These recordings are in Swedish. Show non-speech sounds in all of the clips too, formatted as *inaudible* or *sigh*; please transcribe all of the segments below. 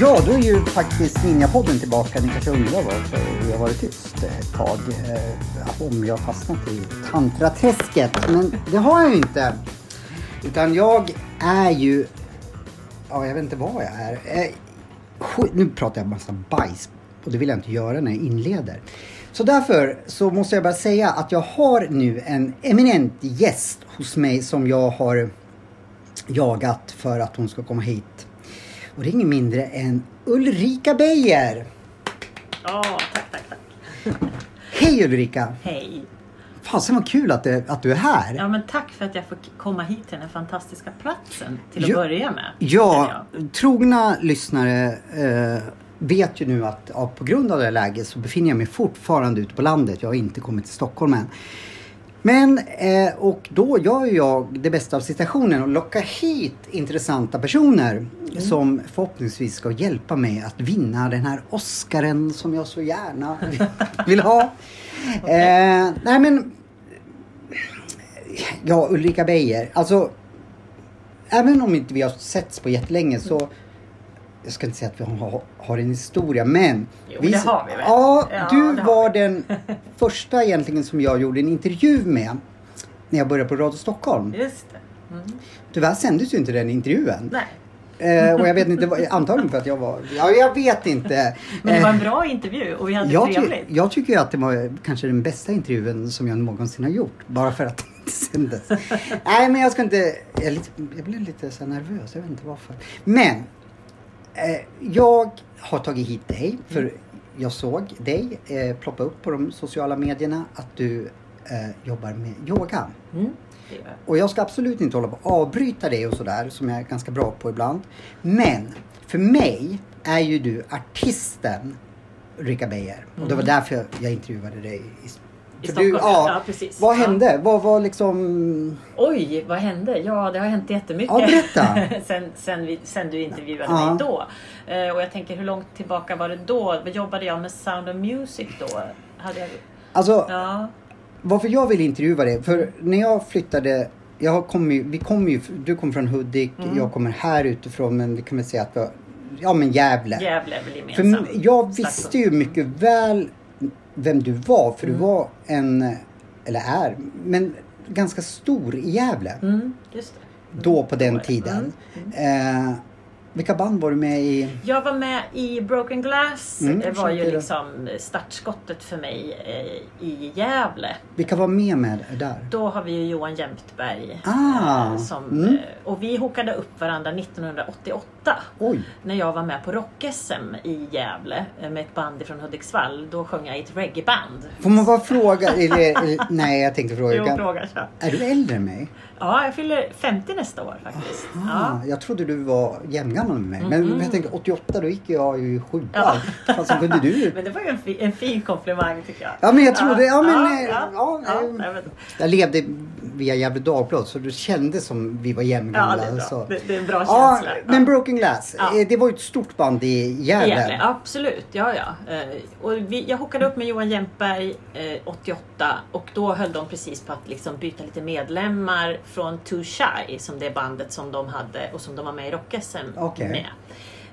Ja, då är ju faktiskt Ninjapodden tillbaka. Ni kanske undrar varför vi har varit tyst ett tag. Eh, om jag fastnat i tantraträsket. Men det har jag ju inte. Utan jag är ju... Ja, jag vet inte vad jag är. Eh, nu pratar jag massa bajs och det vill jag inte göra när jag inleder. Så därför så måste jag bara säga att jag har nu en eminent gäst hos mig som jag har jagat för att hon ska komma hit. Och det är ingen mindre än Ulrika Beijer. Ja, tack, tack, tack. Hej Ulrika! Hej. Fasen vad kul att, det, att du är här. Ja, men tack för att jag får komma hit till den här fantastiska platsen till att Ja, börja med. Ja, trogna lyssnare eh, vet ju nu att ja, på grund av det här läget så befinner jag mig fortfarande ute på landet. Jag har inte kommit till Stockholm än. Men, eh, och då gör jag det bästa av situationen och lockar hit intressanta personer som förhoppningsvis ska hjälpa mig att vinna den här Oscaren som jag så gärna *laughs* vill ha. *laughs* Eh, nej men, ja Ulrika Beijer, alltså även om inte vi har setts på jättelänge så jag ska inte säga att vi har, har en historia men Jo, det har vi väl? Ja, Ja, du var vi. den *laughs* första egentligen som jag gjorde en intervju med när jag började på Radio Stockholm. Just det. Mm. Tyvärr sändes ju inte den intervjun. Nej. Eh, och jag vet inte, antagligen för att jag var, ja jag vet inte. Men det var Eh, en bra intervju och vi hade jag, ty- trevligt. jag tycker ju att det var kanske den bästa intervjun som jag någonsin har gjort. Bara för att *laughs* det sändes. Nej men jag ska inte... Jag, lite, jag blev lite så nervös, jag vet inte varför. Men eh, jag har tagit hit dig för jag såg dig eh, ploppa upp på de sociala medierna att du eh, jobbar med yoga. Mm. Och jag ska absolut inte hålla på och avbryta dig och sådär som jag är ganska bra på ibland. Men för mig är ju du artisten Ulrika Beijer. Och det var därför jag, intervjuade dig. I, Stockholm, du, ja. Ja, precis. Vad Ja. hände? Vad var liksom... Oj, vad hände? Ja, det har hänt jättemycket. Ja, berätta. *laughs* sen, sen, vi, sen du intervjuade Ja. mig då. Eh, och jag tänker, hur långt tillbaka var det då? Jobbade jag med Sound of Music då? Hade jag... Alltså, Ja. Varför jag vill intervjua dig. För när jag flyttade jag kom ju, vi kom ju, du kom från Hudik, Mm. jag kommer här utifrån men det kan man säga att jag, ja men Gävle. Gävle är väl För gemensam. m- jag visste ju mycket väl vem du var, för Mm. du var en, eller är, men ganska stor i Gävle. Mm. Då på den var det. tiden. Mm, Eh, vilka band var du med i? Jag var med i Broken Glass. Mm, det var ju det. liksom startskottet för mig eh, i Gävle. Vilka var med med där? Då har vi ju Johan Jämtberg. Ah, eh, som, mm. eh, och vi hookade upp varandra 1988. Oj, När jag var med på Rock-SM i Gävle eh, med ett band från Hudiksvall. Då sjöng jag i ett reggaeband. får man bara fråga? Eller, *laughs* nej, jag tänkte fråga. Jo, fråga så. Är du äldre än mig? Ja, jag fyller 50 nästa år faktiskt. Ah, Ja. Jag trodde du var jämngammal med mig. Men Mhm. jag tänkte 88, då gick jag ju sjuan. Ja. Så kunde du? *laughs* Men det var ju en, fi- en fin komplimang tycker jag. Ja, men jag trodde- ja, men, eh, ja, ja, ja, eh, Jag levde via Gefle Dagblad så det kändes som vi var ja, jämngamla. det är bra. Det, det är en bra Ja, känsla. men Broken Glass, Ja. eh, det var ju ett stort band i Gävle. Absolut. Ja, ja. Eh, Och vi, jag hookade upp med Johan Jämtberg eh, 88 och då höll de precis på att liksom byta lite medlemmar från Too Shy som det bandet som de hade och som de var med i Rock-SM Okej. med.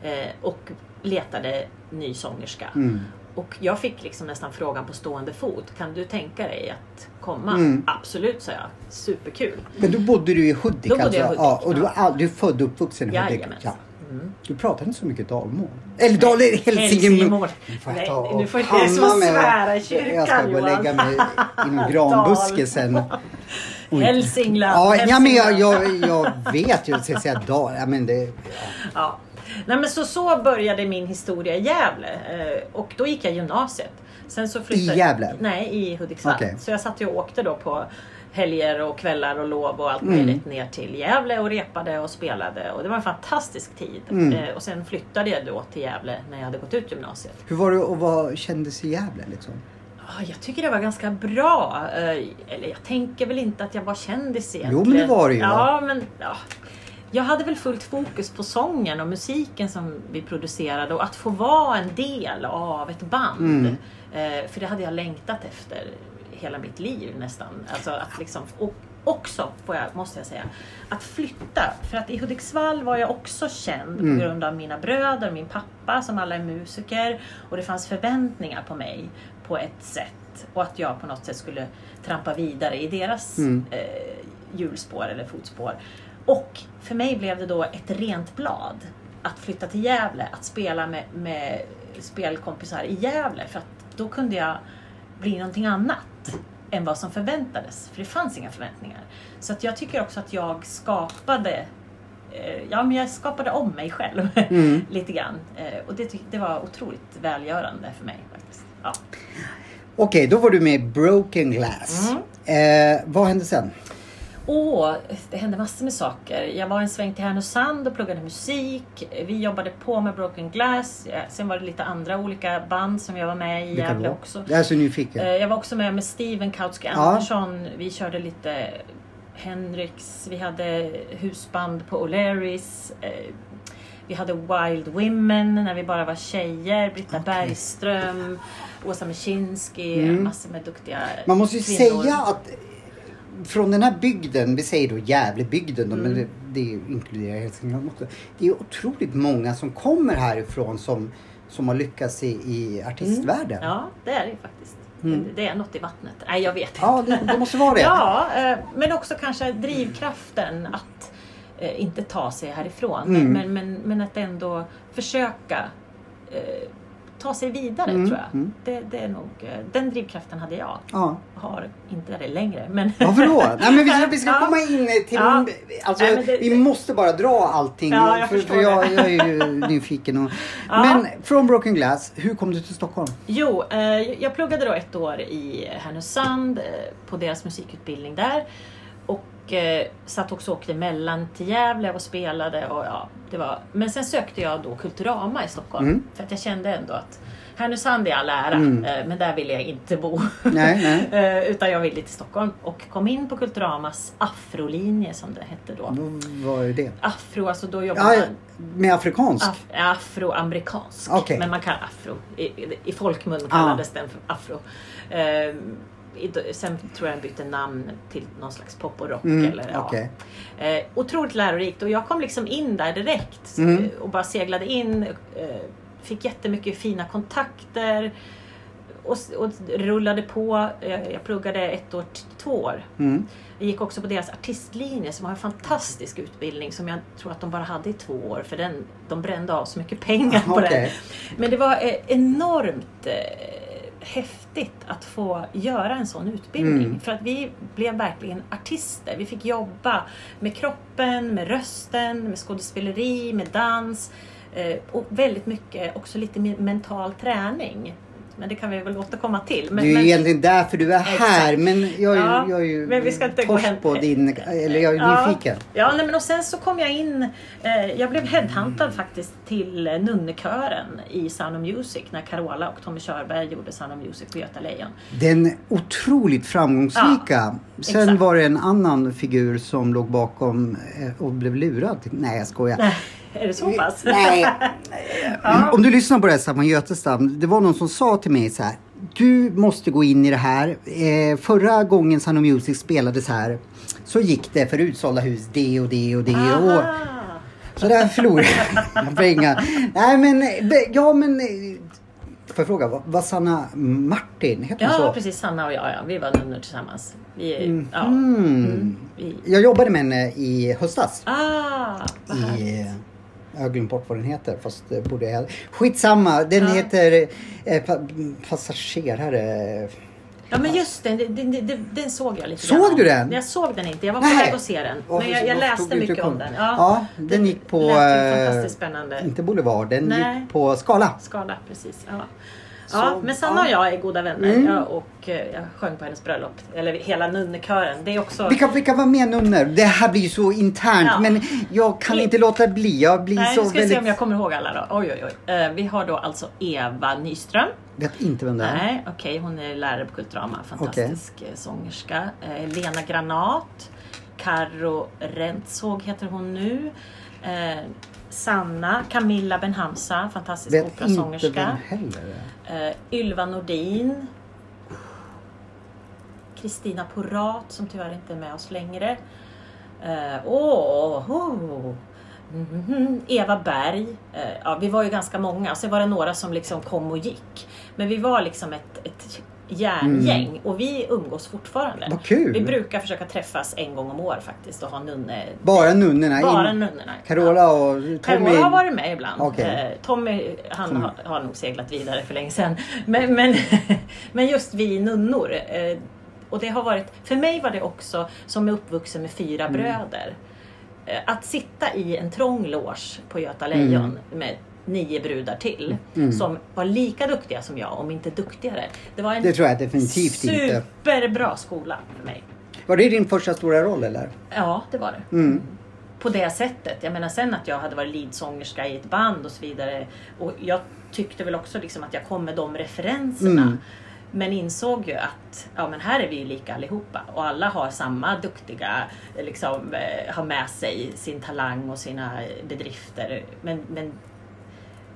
Eh, och letade ny sångerska. Mm. Och jag fick liksom nästan frågan på stående fot. Kan du tänka dig att komma? Mm. Absolut, sa jag. Superkul. Men då bodde du i Hudik Då bodde alltså? jag i Hudik, ja, och all, du är född och uppvuxen i Hudik? Jajamensan. Mm. Du pratar inte så mycket dalmål. Eller dal, Hälsingemål. Nu får jag får inte hamna så svära i kyrkan Jag ska gå och lägga mig i någon granbuske sen. *laughs* Oj. Hälsingland. Ja, ja men jag, jag, jag vet ju. Så jag säger dal. Ja, men det, Ja. Nej, men så, så började min historia i Gävle. Eh, och då gick jag gymnasiet. Sen så flyttade, I Gävle? Nej, i Hudiksvall. Okej. Så jag satt och åkte då på helger och kvällar och lov och allt Mm. möjligt ner till Gävle och repade och spelade. Och det var en fantastisk tid. Mm. Eh, och sen flyttade jag då till Gävle när jag hade gått ut gymnasiet. hur var det att vara kändis i Gävle liksom? Ja, Jag tycker det var ganska bra. Eh, Eller jag tänker väl inte att jag var kändis egentligen. Jo, men det var det ju, Ja, men ja. jag hade väl fullt fokus på sången och musiken som vi producerade och att få vara en del av ett band. Mm. Eh, för det hade jag längtat efter hela mitt liv nästan. Alltså att liksom, och också, får jag, måste jag säga, att flytta. För att i Hudiksvall var jag också känd Mm. på grund av mina bröder och min pappa som alla är musiker. Och det fanns förväntningar på mig på ett sätt. Och att jag på något sätt skulle trampa vidare i deras Mm. eh, hjulspår eller fotspår. Och för mig blev det då ett rent blad att flytta till Gävle, att spela med, med spelkompisar i Gävle. För att då kunde jag bli någonting annat än vad som förväntades. För det fanns inga förväntningar. Så att jag tycker också att jag skapade eh, Ja, men jag skapade om mig själv *laughs* Mm. lite grann. Eh, och det, det var otroligt välgörande för mig faktiskt. Ja. Okej, då var du med i Broken Glass. Mm. Eh, vad hände sen? Åh, det hände massor med saker. Jag var en sväng till Härnösand och pluggade musik. Vi jobbade på med Broken Glass. Sen var det lite andra olika band som jag var med i Vilka då? också. Jag är så nyfiken. Eh, Jag var också med med Steven Kautsky Ja. Andersson. Vi körde lite Hendrix. Vi hade husband på O'Learys. Eh, Vi hade Wild Women när vi bara var tjejer. Britta Okej. Bergström, Åsa Michinski, Mm. massor med duktiga Man måste ju kvinnor. säga att från den här bygden, vi säger då Gävlebygden då, men Mm. det, det inkluderar Hälsingland också. Det är otroligt många som kommer härifrån som, som har lyckats i, i artistvärlden. Ja, det är det faktiskt. Mm. Det, det är något i vattnet. Nej, jag vet inte. Ja, det, det måste vara det. *laughs* Ja, eh, men också kanske drivkraften att eh, inte ta sig härifrån. Mm. Men, men, men att ändå försöka eh, ta sig vidare Mm, tror jag. mm. Det, det är nog, eh, den drivkraften hade jag. Ja. Har inte det längre. Men Varför då? Nej, men vi ska, vi ska *laughs* Ja. komma in till... Ja. Alltså, Nej, det- vi måste bara dra allting. Ja, jag för, för jag, jag är ju *laughs* nyfiken. Och. Men från Broken Glass, hur kom du till Stockholm? Jo, eh, jag pluggade då ett år i Härnösand eh, på deras musikutbildning där. Och eh, satt också och åkte emellan till Gävle och spelade. Och, ja, det var... Men sen sökte jag då Kulturama i Stockholm. Mm. För att jag kände ändå att Härnösand är all ära, Mm. eh, men där ville jag inte bo. Nej, nej. *laughs* Eh, Utan jag ville till Stockholm och kom in på Kulturamas afrolinje som det hette då. Vad var det? Afro, alltså då jobbade Ja, man med afrikansk? Af afroamerikansk. Okej. Men man kallar afro. I, i, i folkmun kallades den för afro. Eh, i- sen tror jag den bytte namn till någon slags pop och rock. Mm, eller, ja. okej. eh, otroligt lärorikt och jag kom liksom in där direkt Mm. eh, och bara seglade in. Eh, fick jättemycket fina kontakter. Och, och rullade på. Jag pluggade ett år, t- två år. Mm. Jag gick också på deras artistlinje som har en fantastisk utbildning som jag tror att de bara hade i två år för den, de brände av så mycket pengar på Okej. den. Men det var eh, enormt eh, häftigt att få göra en sån utbildning. Mm. För att vi blev verkligen artister. Vi fick jobba med kroppen, med rösten, med skådespeleri, med dans. Eh, och väldigt mycket också lite mental träning. Men det kan vi väl återkomma till. Men, det är ju men- egentligen därför du är här. Exakt. Men jag är, Ja, jag är ju men vi ska inte gå hem- på din... Eller jag är Ja. nyfiken. Ja, nej, men och sen så kom jag in, eh, jag blev headhuntad faktiskt till nunnekören i Sound of Music när Carola och Tommy Körberg gjorde Sound of Music på Göta Lejon. Den otroligt framgångsrika. Sen exakt. var det en annan figur som låg bakom eh, och blev lurad. Nej, jag skojar. Nej, är det så pass? Nej. *laughs* Om du lyssnar på det här Staffan Götestam. Det var någon som sa till mig så här. Du måste gå in i det här. Eh, förra gången Sound of Music spelades här så gick det för utsålda hus det och det och det. Och, så där förlorade jag *laughs* pengar. Nej men, ja men. eh, Får jag fråga, var- Sanna Martin? Heter Ja, så? precis. Sanna och jag, ja. vi var nunnor tillsammans. Vi, är- ja. Mm. Mm, vi, Jag jobbade med henne i höstas. ah, vad. I, jag har glömt bort vad den heter fast det borde jag... Skitsamma, den Ja. heter eh, pa, passagerare. Ja men just den, den, den, den såg jag lite Såg grann du den? Jag såg den inte, jag var på väg att se den. Men jag, jag läste mycket om den. Ja, den gick på, lät eh, fantastiskt spännande. Inte Boulevard, den Nej. gick på Skala. Skala, precis. Ja. Ja, men Sanna och jag är goda vänner Mm. och eh, jag sjöng på hennes bröllop. Eller hela nunnekören. Det är också... Vilka, vilka var med nunnor? Det här blir ju så internt Ja. men jag kan inte låta bli. Jag blir Nej, så ska vi väldigt... se om jag kommer ihåg alla då. Oj, oj, oj. Eh, vi har då alltså Eva Nyström. Vet inte vem det är. Nej, okej, hon är lärare på Kulturama. Fantastisk okay. sångerska. Eh, Lena Granat. Carro Rentzhog heter hon nu. Eh, Sanna, Camilla Benhamsa, fantastisk Vet inte operasångerska. vem heller. Eh, Ylva Nordin. Kristina Porat som tyvärr inte är med oss längre. Eh, åh, oh. Mhm. Eva Berg. Eh, ja, vi var ju ganska många. Sen var det några som liksom kom och gick. Men vi var liksom ett, ett järngäng och vi umgås fortfarande. Vad kul! Vi brukar försöka träffas en gång om året faktiskt och ha nunne... Bara nunnorna? Bara nunnorna. Carola och Tommy? Carola har varit med ibland. Okej. Eh, Tommy han Tommy. har, har nog seglat vidare för länge sedan. Men, men, *laughs* men just vi nunnor. Eh, och det har varit, för mig var det också som är uppvuxen med fyra Mm. bröder. Eh, att sitta i en trång loge på Göta Lejon Mm. med nio brudar till som var lika duktiga som jag, om inte duktigare. Det var en Det tror jag definitivt inte. superbra skola för mig. Var det din första stora roll eller? Ja, det var det. Mm. På det sättet. Jag menar sen att jag hade varit leadsångerska i ett band och så vidare. Och jag tyckte väl också liksom att jag kom med de referenserna. Mm. Men insåg ju att ja, men här är vi ju lika allihopa och alla har samma duktiga, liksom, eh, har med sig sin talang och sina bedrifter. Men, men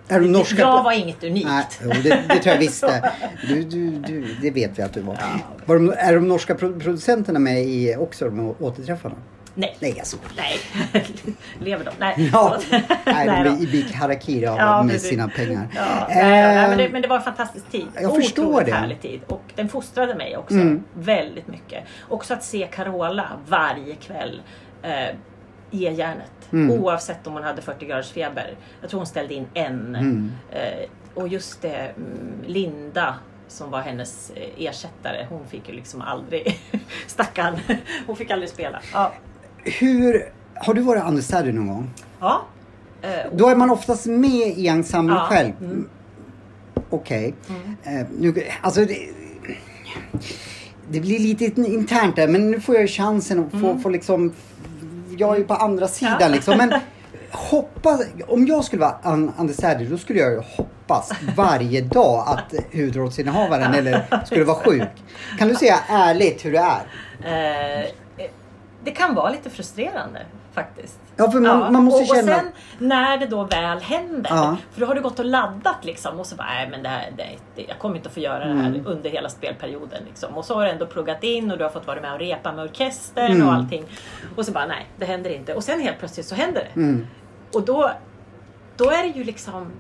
Är du norska? jag var inget unikt. Nej, jo, det, det tror jag visste. *laughs* Du, du, du, det vet vi att du var. var de, är de norska pro- producenterna med i också de återträffarna? Nej. Nej, alltså. Nej. *laughs* Lever de? Nej. *laughs* Ja, nej, de blir Big Harakiri av Ja, med precis. sina pengar. Ja, nej, nej, men, det, Eh, men det var en fantastisk tid. Jag förstår Otroligt det. härlig tid. Och den fostrade mig också Mm. väldigt mycket. Också att se Carola varje kväll eh, ge järnet. Mm. Oavsett om hon hade 40 graders feber. Jag tror hon ställde in en. Mm. Eh, och just det, mm, Linda som var hennes eh, ersättare. Hon fick ju liksom aldrig, *laughs* stackarn, *laughs* hon fick aldrig spela. Ja. Hur, har du varit understudy någon gång? ja. Eh, Då är man oftast med i ensemblen Ja, själv. mm. Okej. Eh, nu, alltså det, det blir lite internt där men nu får jag chansen att få, få liksom... Jag är ju på andra sidan Ja. liksom. Men *laughs* hoppas... Om jag skulle vara un, understudy då skulle jag ju hoppas varje dag att huvudrollsinnehavaren *laughs* eller skulle vara sjuk. Kan du säga ärligt hur det är? Eh, det kan vara lite frustrerande faktiskt. Ja, för man, man måste och, känna... och sen när det då väl händer, Ja. för då har du gått och laddat liksom och så bara, nej men det här, det, det, jag kommer inte att få göra det här Mm. under hela spelperioden. Liksom. Och så har du ändå pluggat in och du har fått vara med och repa med orkestern Mm. och allting. Och så bara, nej det händer inte. Och sen helt plötsligt så händer det. Mm. Och då, då är det ju liksom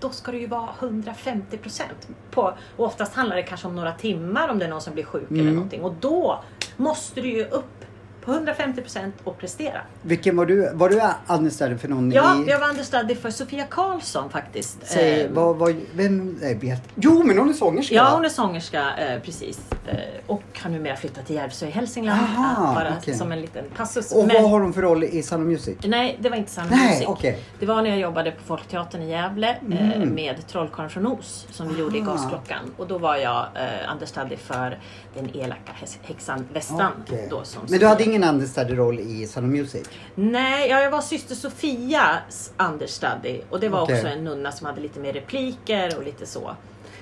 då ska det ju vara 150 procent. Och oftast handlar det kanske om några timmar om det är någon som blir sjuk eller Mm. någonting. Och då måste du ju upp på 150 procent och prestera. Vilken var du? Var du understudy för någon Ja, i... jag var understudy för Sofia Karlsson faktiskt. Säg, Eh, vad, vad, vem, nej, vet. Jo, men hon är sångerska Ja, hon är sångerska eh, precis. Eh, och har numera flyttat till Järvsö i Hälsingland. Aha, Eh, bara okej. som en liten passus. Och Men- vad har hon för roll i Sound Music? Nej, det var inte Sound Nej, Music. okej. Det var när jag jobbade på Folkteatern i Gävle eh, Mm. med Trollkarlen från Oz som vi gjorde i Aha. Gasklockan. Och då var jag eh, understudy för den elaka häxan Vestan. Okej. Då, som Men du hade ingen understudy-roll i Sound of Music? Nej, ja, jag var syster Sofias understudy. Och det var Okej. också en nunna som hade lite mer repliker och lite så.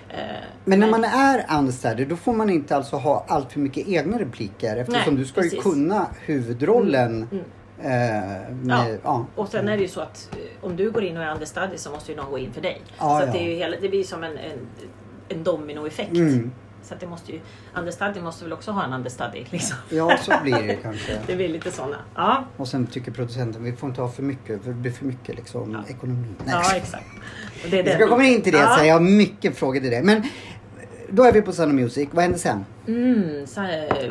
Eh, Men när man är understudy då får man inte alltså ha allt för mycket egna repliker eftersom Nej, du ska ju precis. kunna huvudrollen. Mm. Eh, med, Ja. ja. Och sen är det ju så att eh, om du går in och är understudy så måste ju någon gå in för dig. Ja, så ja. det, är ju hela, det blir som en, en, en dominoeffekt. Mm. Så det måste ju, understudy måste väl också ha en understudy. Liksom. ja, så blir det *laughs* kanske. Det blir lite sådana. Ja, Och sen tycker producenten vi får inte ha för mycket för det blir för mycket liksom Ja. ekonomi. Nej. ja exakt. Och det är Vi det. ska komma in till det Ja. så jag har mycket frågor till dig. Men då är vi på Sound Music. Vad händer sen? Mm, så,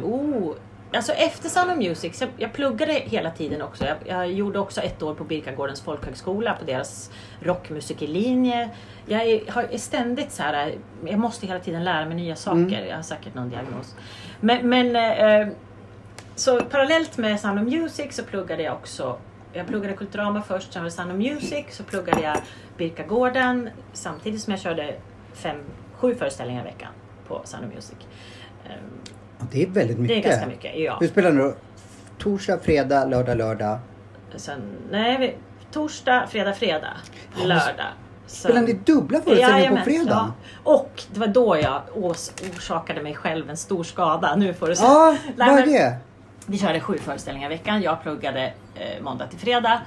oh. Alltså efter Sound of Music, jag, jag pluggade hela tiden också. Jag, jag gjorde också ett år på Birkagårdens folkhögskola på deras rockmusikerlinje. Jag är, har, är ständigt så här, jag måste hela tiden lära mig nya saker. Mm. Jag har säkert någon diagnos. Men, men eh, så parallellt med Sound of Music så pluggade jag också jag pluggade Kulturama först, sen var det Sound of Music, så pluggade jag Birkagården samtidigt som jag körde fem, sju föreställningar i veckan på Sound of Music. Ja, det är väldigt det mycket. är ganska mycket, ja. Hur spelar då? Torsdag, fredag, lördag, lördag. Sen, nej, vi, torsdag, fredag, fredag, Ja, lördag. Sen- Spelar ni dubbla föreställningar på Jajamän, fredag? Ja. Och det var då jag ås, orsakade mig själv en stor skada. Nu får du se. Ja, vad är det? Vi körde sju föreställningar i veckan. Jag pluggade eh, måndag till fredag.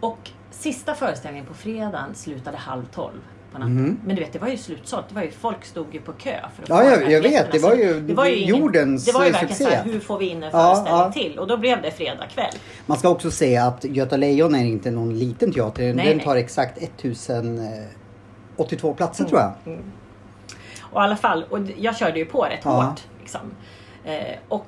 Och sista föreställningen på fredagen slutade halv tolv på natten. Men du vet, det var ju slutsålt. Det var ju, folk stod ju på kö för att Ja, få jag- jag vet. Det var Så ju jordens, Det var ju eh, verkligen succé. så här, hur får vi in en Ja, föreställning ja. till? Och då blev det fredag kväll. Man ska också säga att Göta Lejon är inte någon liten teater. Nej, Den nej. tar exakt 1082 platser tror jag. Och i alla fall, och jag körde ju på rätt Ja. hårt. Liksom. Eh, och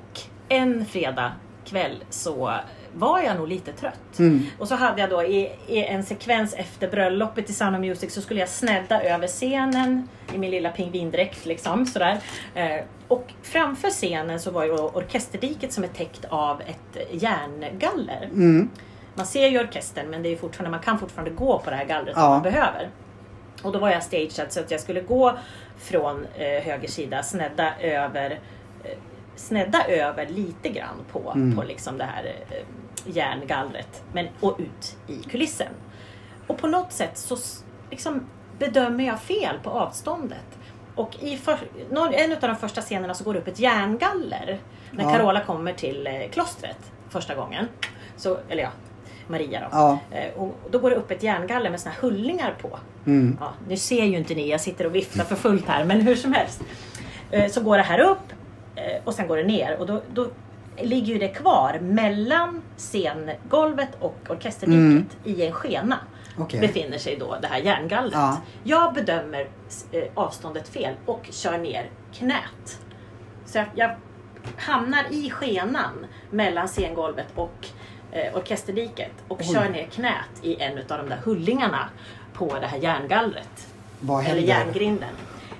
en fredag kväll så var jag nog lite trött. Mm. Och så hade jag då i, i en sekvens efter bröllopet i Sound of Music så skulle jag snedda över scenen i min lilla pingvindräkt. Liksom, sådär. Eh, och framför scenen så var ju orkesterdiket som är täckt av ett järngaller. Mm. Man ser ju orkestern men det är fortfarande, man kan fortfarande gå på det här gallret Ja. om man behöver. Och då var jag stagead så att jag skulle gå från eh, höger sida, snedda över, eh, snedda över lite grann på, Mm. på liksom det här eh, järngallret. Men, och ut i kulissen. Och på något sätt så liksom, bedömer jag fel på avståndet. Och i för, en av de första scenerna så går det upp ett järngaller. När Ja. Carola kommer till eh, klostret första gången. Så, eller ja, Maria då. Ja. Eh, och då går det upp ett järngaller med såna här hullingar på. Mm. Ja, nu ser ju inte ni, jag sitter och viftar för fullt här, men hur som helst. Eh, Så går det här upp och sen går det ner och då, då ligger ju det kvar mellan scengolvet och orkesterdiket Mm. i en skena. Okej. Befinner sig då det här järngallret. Ja. Jag bedömer eh, avståndet fel och kör ner knät. Så jag, jag hamnar i skenan mellan scengolvet och eh, orkesterdiket och Oj. kör ner knät i en av de där hullingarna på det här järngallret. Eller järngrinden.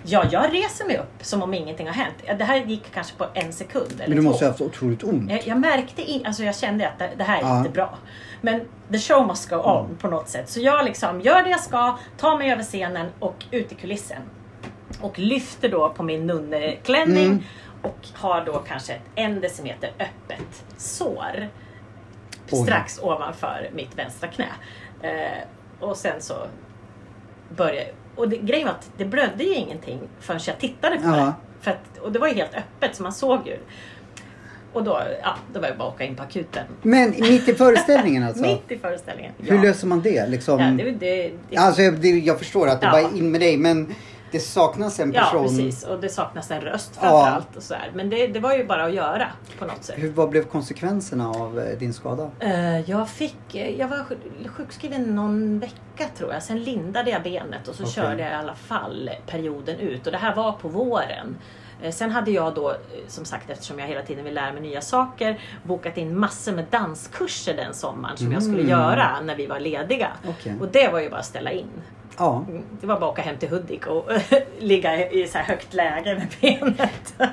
Ja, jag reser mig upp som om ingenting har hänt. Det här gick kanske på en sekund eller Men du två. måste ha haft otroligt ont. Jag, jag märkte, in, alltså jag kände att det, det här är Ja. inte bra. Men the show must go on på något sätt. Så jag liksom gör det jag ska, tar mig över scenen och ut i kulissen. Och lyfter då på min nunneklänning Mm. och har då kanske ett en decimeter öppet sår. Oj. Strax ovanför mitt vänstra knä. Eh, och sen så börjar och det, grejen var att det blödde ju ingenting förrän jag tittade på Ja. det. För att, och det var ju helt öppet så man såg ju. Och då, ja, då var det bara åka in på akuten. Men mitt i föreställningen *laughs* alltså? Mitt i föreställningen. Hur ja. löser man det? Liksom? Ja, det, det, det, Alltså, jag, jag förstår att det Ja. bara in med dig men det saknas en ja, person. precis. Och det saknas en röst Ja. framförallt. Och så här. Men det, det var ju bara att göra på något sätt. Hur, vad blev konsekvenserna av eh, din skada? Eh, Jag fick, eh, jag var sj- sjukskriven någon vecka tror jag. Sen lindade jag benet och så Okej. körde jag i alla fall perioden ut. Och det här var på våren. Sen hade jag då, som sagt eftersom jag hela tiden vill lära mig nya saker, bokat in massor med danskurser den sommaren som jag skulle Mm. göra när vi var lediga. Okej. Och det var ju bara att ställa in. Ja. Det var bara att åka hem till Hudik och *laughs* ligga i så här högt läge med benet. *laughs*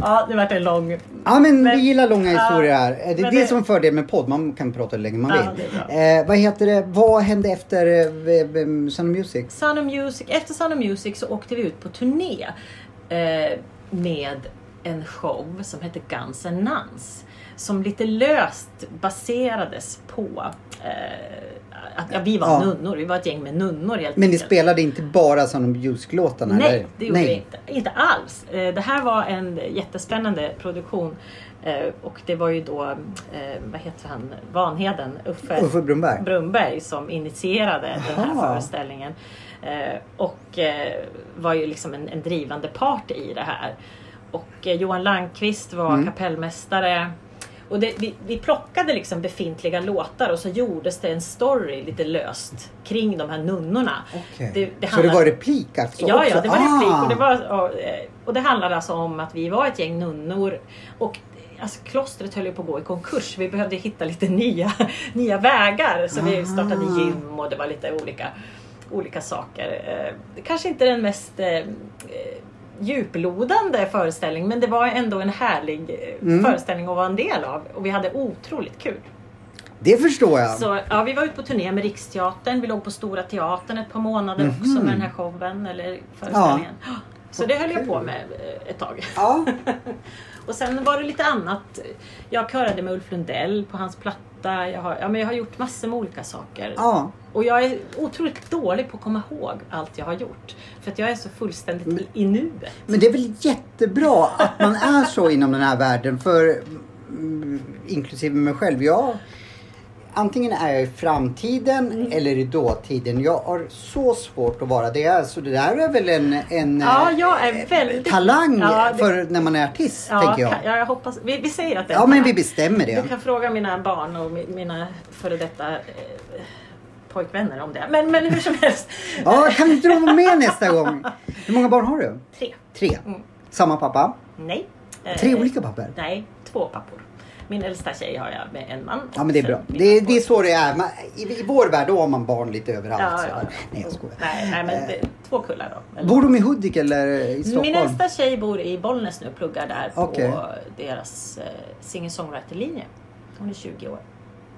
ja, det vart en lång... Ja men, Men- vi gillar långa Ja, historier här. Det är det det- som är fördel med podd. Man kan prata hur länge man Ja, vill. Eh, vad heter det? Vad hände efter eh, Sound of Music? Sound of Music, efter Sound of Music så åkte vi ut på turné eh, med en show som hette Guns N' Nuns. Som lite löst baserades på eh, att vi var Ja. nunnor. Vi var ett gäng med nunnor helt Men ni spelade inte bara Sound of Music-låtarna? Nej, eller? det gjorde vi inte. Inte alls. Eh, Det här var en jättespännande produktion. Eh, Och det var ju då, eh, vad heter han, Vanheden, Uffe, Uffe Brunnberg? Brunnberg som initierade den här Aha. föreställningen. Och var ju liksom en, en drivande part i det här. Och Johan Landqvist var Mm. kapellmästare. Och det, vi, vi plockade liksom befintliga låtar och så gjordes det en story lite löst kring de här nunnorna. Okej. Det- det Så det var replik alltså? Ja, också? ja, det var replik. Ah. Och det, var, och, eh, och det handlade alltså om att vi var ett gäng nunnor. Och alltså, klostret höll ju på att gå i konkurs. Vi behövde hitta lite *laughs* nya, nya vägar. Så vi Aha. startade gym och det var lite olika, olika saker. Eh, Kanske inte den mest eh, eh, djuplodande föreställning men det var ändå en härlig eh, Mm. föreställning att vara en del av. Och vi hade otroligt kul. Det förstår jag. Så, ja, vi var ute på turné med Riksteatern. Vi låg på Stora Teatern ett par månader Mhm. också med den här showen eller föreställningen. Så det höll jag på med eh, ett tag. Ja. *laughs* Och sen var det lite annat. Jag körade med Ulf Lundell på hans platta. Jag har, ja, men jag har gjort massor med olika saker. ja. Och jag är otroligt dålig på att komma ihåg allt jag har gjort. För att jag är så fullständigt i, i nuet. Men det är väl jättebra att man är så inom den här världen för mm, inklusive mig själv. Jag, antingen är jag i framtiden Mm. eller i dåtiden. Jag har så svårt att vara det. Så det där är väl en, en Ja, eh, väldigt... talang Ja, det- för när man är artist, Ja, tänker jag. ja, jag hoppas... Vi, vi säger att det är Ja, en men vi bestämmer det. Du kan fråga mina barn och mi- mina före detta eh, pojkvänner om det. Men, men hur som helst. *laughs* Ja, kan inte du vara med nästa gång? Hur många barn har du? Tre. Tre. Mm. Samma pappa? Nej. Eh, Tre olika pappor? Nej, två pappor. Min äldsta tjej har jag med en man. Ja men det är bra. Det, två- det är så det är. Man, i, I vår värld då har man barn lite överallt. Ja, ja. Nej jag skojar. Nej, nej men det, två kullar då. Eller- Bor de i Hudik eller i Stockholm? Min äldsta tjej bor i Bollnäs nu och pluggar där på deras eh, singer-songwriter-linje. Hon är 20 år.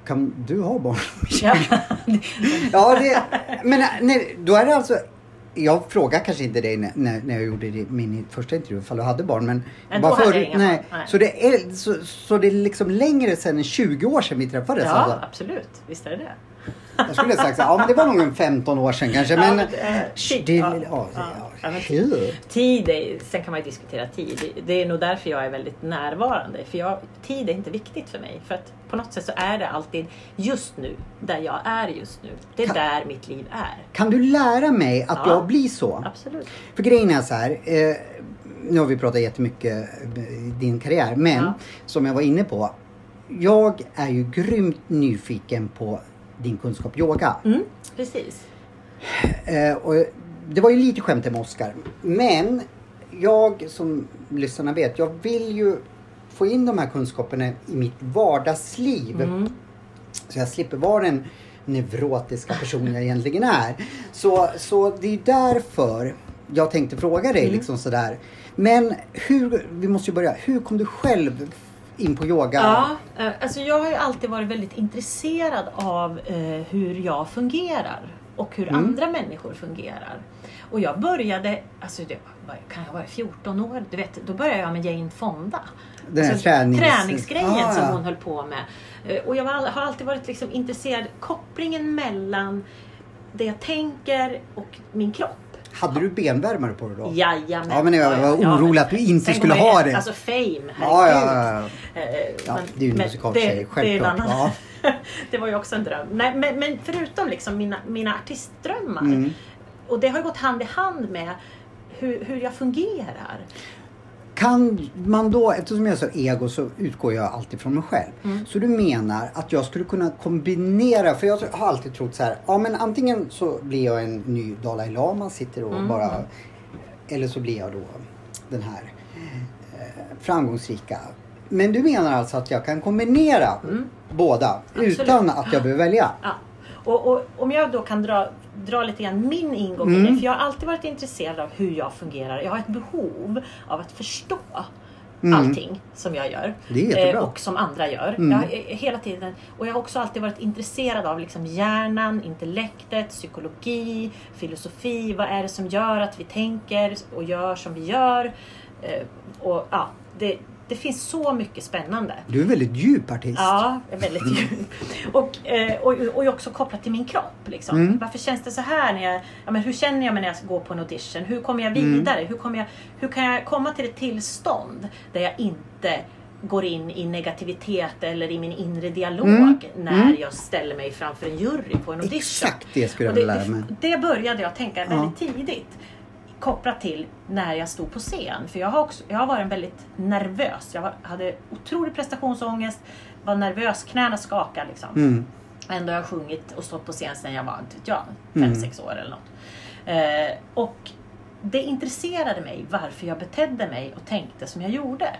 Kan du ha barn? Ja. *laughs* ja, det, men nej, då är det alltså... Jag frågar kanske inte dig när, när jag gjorde det- min första intervju ifall du hade barn. Men Nej, då hade jag inga nej, nej. Så, det är, så, så det är liksom längre sedan än 20 år sedan vi träffades? ja, Alltså. absolut. Visst är det det. Jag skulle ha sagt så, här, ja men det var nog en 15 år sedan kanske. Ja, Men, men det ja, ja, men-. Tid är, sen kan man ju diskutera tid. Det- är nog därför jag är väldigt närvarande. För jag, tid är inte viktigt för mig. För att på något sätt så är det alltid just nu, där jag är just nu. Det är Kan- där mitt liv är. Kan du lära mig att Ja. jag blir så? Absolut. För grejen är så här. Eh, nu har vi pratat jättemycket eh, din karriär. Men som jag var inne på. Jag är ju grymt nyfiken på din kunskap yoga. Mm, precis. Eh, och det var ju lite skämt med Oscar. Men jag som lyssnarna vet. Jag vill ju få in de här kunskaperna i mitt vardagsliv. Mm. Så jag slipper vara den neurotiska person jag egentligen är. Så, så det är därför jag tänkte fråga dig Mm. liksom sådär. Men hur, vi måste ju börja. Hur kom du själv in på yoga? Ja, eh, alltså jag har ju alltid varit väldigt intresserad av eh, hur jag fungerar och hur Mm. andra människor fungerar. Och jag började, alltså det var, kan jag vara 14 år, du vet, då började jag med Jane Fonda. Den här tränings- Träningsgrejen Ah, som hon höll på med. Eh, Och jag var, har alltid varit liksom intresserad, kopplingen mellan det jag tänker och min kropp. Hade du benvärmare på dig då? Jajamän. Ja, men jag var orolig att du inte skulle ha det- det. Alltså fame, herregud. Ja, ja, ja. Eh, Ja, men- det är ju en musikaltjej, det- det självklart. annan- Ja. *laughs* det var ju också en dröm. Nej, men, men förutom liksom mina, mina artistdrömmar. Mm. Och det har ju gått hand i hand med hur, hur jag fungerar. Kan man då, eftersom jag är så ego så utgår jag alltid från mig själv. Mm. Så du menar att jag skulle kunna kombinera, för jag har alltid trott så här, ja men antingen så blir jag en ny Dalai Lama, sitter och Mm. bara, eller så blir jag då den här eh, framgångsrika. Men du menar alltså att jag kan kombinera båda Absolut. utan att jag behöver välja? Ja. Och, och om jag då kan dra, dra lite grann min ingång i Mm. det. För jag har alltid varit intresserad av hur jag fungerar. Jag har ett behov av att förstå Mm. allting som jag gör. Eh, och som andra gör. Mm. Jag, eh, hela tiden, och jag har också alltid varit intresserad av liksom hjärnan, intellektet, psykologi, filosofi. Vad är det som gör att vi tänker och gör som vi gör? Eh, och ja, det, det finns så mycket spännande. Du är väldigt djup artist. Ja, väldigt djup. Och, eh, och, och också kopplat till min kropp. Liksom. Mm. Varför känns det så här? När jag, ja, men hur känner jag mig när jag går på en audition? Hur kommer jag Mm. vidare? Hur, kommer jag, hur kan jag komma till ett tillstånd där jag inte går in i negativitet eller i min inre dialog Mm. när Mm. jag ställer mig framför en jury på en audition. Exakt det skulle jag vilja lära mig. det, det började jag tänka Ja. väldigt tidigt. Kopplat till när jag stod på scen. För jag har, också, jag har varit väldigt nervös. Jag hade otrolig prestationsångest. Var nervös, knäna skakade liksom. Mm. Ändå har jag sjungit och stått på scen sedan jag var, inte vet jag, fem, Mm. sex år eller något. Eh, och det intresserade mig varför jag betedde mig och tänkte som jag gjorde.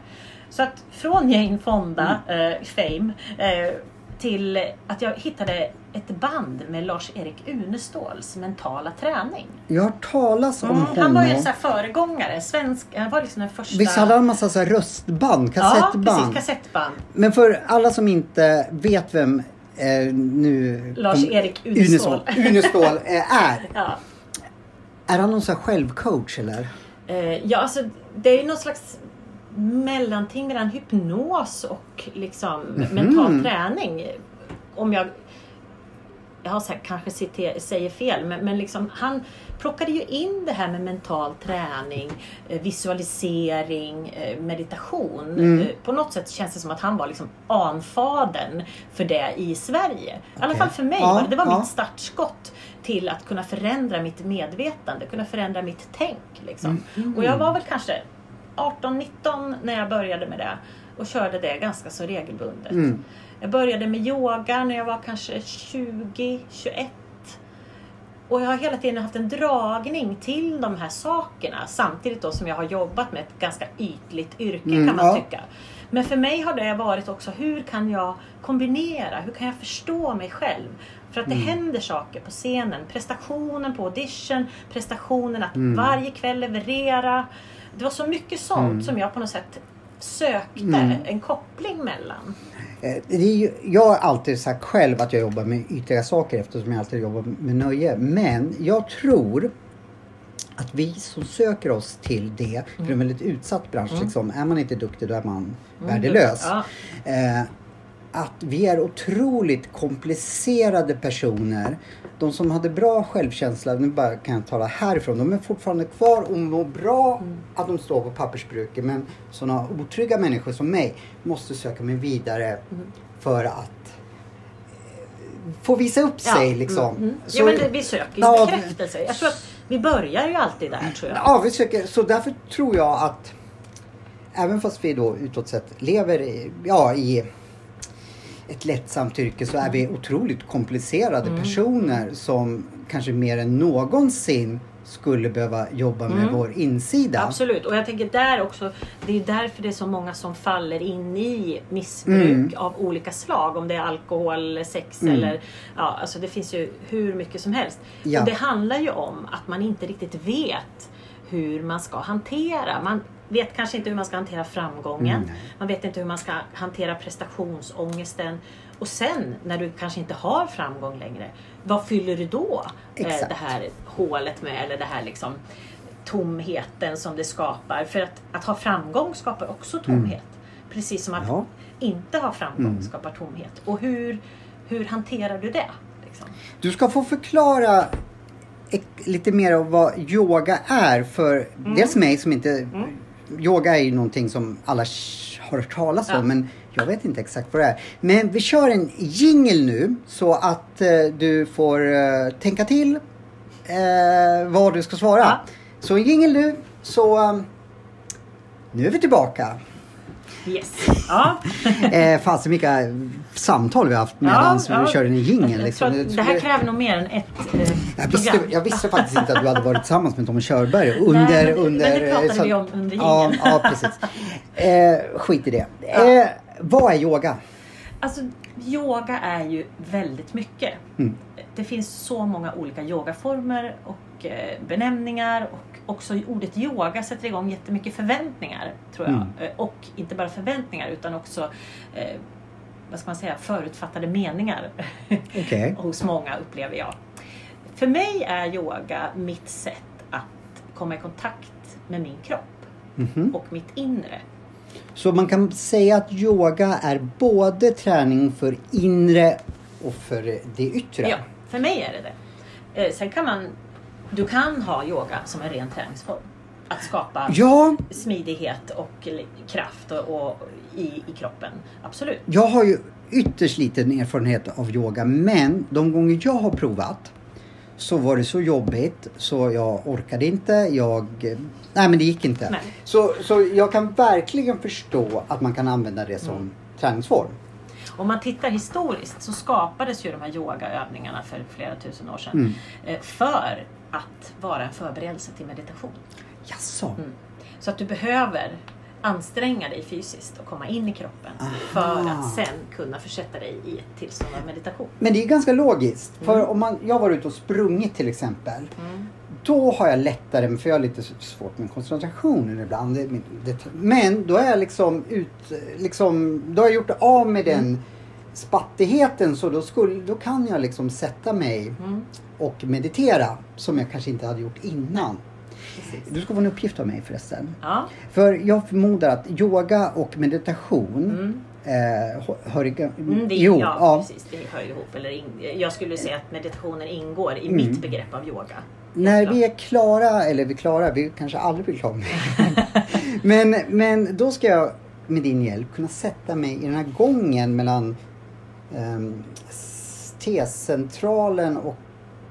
Så att från Jane Fonda, Mm. eh, Fame, eh, till att jag hittade ett band med Lars-Erik Uneståls mentala träning. Jag har hört talas om Mm, honom. han var ju en föregångare, svensk, han var liksom den första... Visst hade han en massa så röstband, Ja, kassettband? precis, kassettband. Men för alla som inte vet vem eh, nu Lars-Erik Unestål. Unestål eh, är. *laughs* Ja. Är han någon sån här självcoach eller? Eh, ja, alltså det är ju någon slags mellanting mellan hypnos och liksom Mhm. mental träning. Om jag... jag har sagt, kanske citer, säger fel, men, men liksom, han plockade ju in det här med mental träning, eh, visualisering, eh, meditation. Mm. Eh, På något sätt känns det som att han var liksom anfaden för det i Sverige. I alla fall för mig Ja, var det. Det var ja. mitt startskott till att kunna förändra mitt medvetande, kunna förändra mitt tänk. Liksom. Mm. Och jag var väl kanske 18-19 när jag började med det och körde det ganska så regelbundet. Mm. Jag började med yoga när jag var kanske 20-21. Och jag har hela tiden haft en dragning till de här sakerna samtidigt då som jag har jobbat med ett ganska ytligt yrke Mm, kan man ja. tycka. Men för mig har det varit också hur kan jag kombinera, hur kan jag förstå mig själv? För att det Mm. händer saker på scenen. Prestationen på audition, prestationen att Mm. varje kväll leverera. Det var så mycket sånt Mm. som jag på något sätt sökte Mm. en koppling mellan. Eh, ju, jag har alltid sagt själv att jag jobbar med ytliga saker eftersom jag alltid jobbar med nöje. Men jag tror att vi som söker oss till det, för det är en väldigt utsatt bransch. Liksom, är man inte duktig då är man värdelös. Ja. Eh, att vi är otroligt komplicerade personer. De som hade bra självkänsla, nu bara kan jag tala härifrån, de är fortfarande kvar och mår bra att de står på pappersbruket. Men sådana otrygga människor som mig måste söka mig vidare för att eh, få visa upp Ja, sig liksom. Mm, mm. Så- ja men det, vi söker ju Ja, bekräftelse. Jag tror att vi börjar ju alltid där tror jag. Ja, vi söker, så därför tror jag att även fast vi då utåt sett lever i, ja, i ett lättsamt yrke så är vi otroligt komplicerade Mm. personer som kanske mer än någonsin skulle behöva jobba med Mm. vår insida. Absolut, och jag tänker där också, det är därför det är så många som faller in i missbruk Mm. av olika slag. Om det är alkohol, sex Mm. eller ja, alltså det finns ju hur mycket som helst. Ja. Och det handlar ju om att man inte riktigt vet hur man ska hantera. Man vet kanske inte hur man ska hantera framgången. Mm, man vet inte hur man ska hantera prestationsångesten. Och sen när du kanske inte har framgång längre, vad fyller du då eh, det här hålet med? Eller det här liksom tomheten som det skapar. För att, att ha framgång skapar också tomhet. Precis som att Ja. inte ha framgång Mm. skapar tomhet. Och hur, hur hanterar du det? Liksom? Du ska få förklara lite mer om vad yoga är för Mm. dels mig som inte... Yoga är ju någonting som alla har hört talas Ja. om men jag vet inte exakt vad det är. Men vi kör en jingle nu så att eh, du får eh, tänka till eh, vad du ska svara. Ja. Så en jingle nu så... eh, nu är vi tillbaka. Yes. *laughs* Ja. eh, fan så mycket samtal vi har haft medan ja. vi kör en jingle. Jag Liksom. det här kräver nog mer än ett eh, Jag visste, jag visste faktiskt inte att du hade varit tillsammans med Tommy Körberg under... *laughs* Nej, men- under men det pratade så- vi om under ja, ja, precis. *laughs* Eh, skit i det. Ja. Eh, vad är yoga? Alltså, yoga är ju väldigt mycket. Mm. Det finns så många olika yogaformer och eh, benämningar och också ordet yoga sätter igång jättemycket förväntningar tror jag. Mm. Eh, Och inte bara förväntningar utan också eh, vad ska man säga, förutfattade meningar *laughs* Okej. hos många upplever jag. För mig är yoga mitt sätt att komma i kontakt med min kropp Mhm. och mitt inre. Så man kan säga att yoga är både träning för inre och för det yttre? Ja, för mig är det det. Eh, sen kan man, du kan ha yoga som en ren träningsform. Att skapa Ja, smidighet och kraft och, och i, i kroppen. Absolut. jag har ju ytterst liten erfarenhet av yoga men de gånger jag har provat så var det så jobbigt så jag orkade inte. Jag... Nej men det gick inte. Nej. Så, så jag kan verkligen förstå att man kan använda det som Mm. träningsform. Om man tittar historiskt så skapades ju de här yogaövningarna för flera tusen år sedan. Mm. eh, För att vara en förberedelse till meditation. Jaså? Mm. Så att du behöver anstränga dig fysiskt och komma in i kroppen för Aha. att sen kunna försätta dig i ett tillstånd av meditation. Men det är ganska logiskt. För Mm. om man, jag var ute och sprungit till exempel. Mm. Då har jag lättare, för jag har lite svårt med koncentrationen ibland. Men då är jag liksom ut, liksom, då har jag gjort av med Mm. den spattigheten så då, skulle, då kan jag liksom sätta mig Mm. och meditera som jag kanske inte hade gjort innan. Precis. Du ska få en uppgift av mig förresten. Ja. För jag förmodar att yoga och meditation Mm. Eh, hör- hör i- Mm, det, ihop. ja, Ja. precis. Det hör ihop. Eller in, jag skulle säga att meditationen ingår i Mm. mitt begrepp av yoga. När vi är klara, eller vi är klara, vi kanske aldrig blir klara *laughs* men, men då ska jag med din hjälp kunna sätta mig i den här gången mellan T-centralen och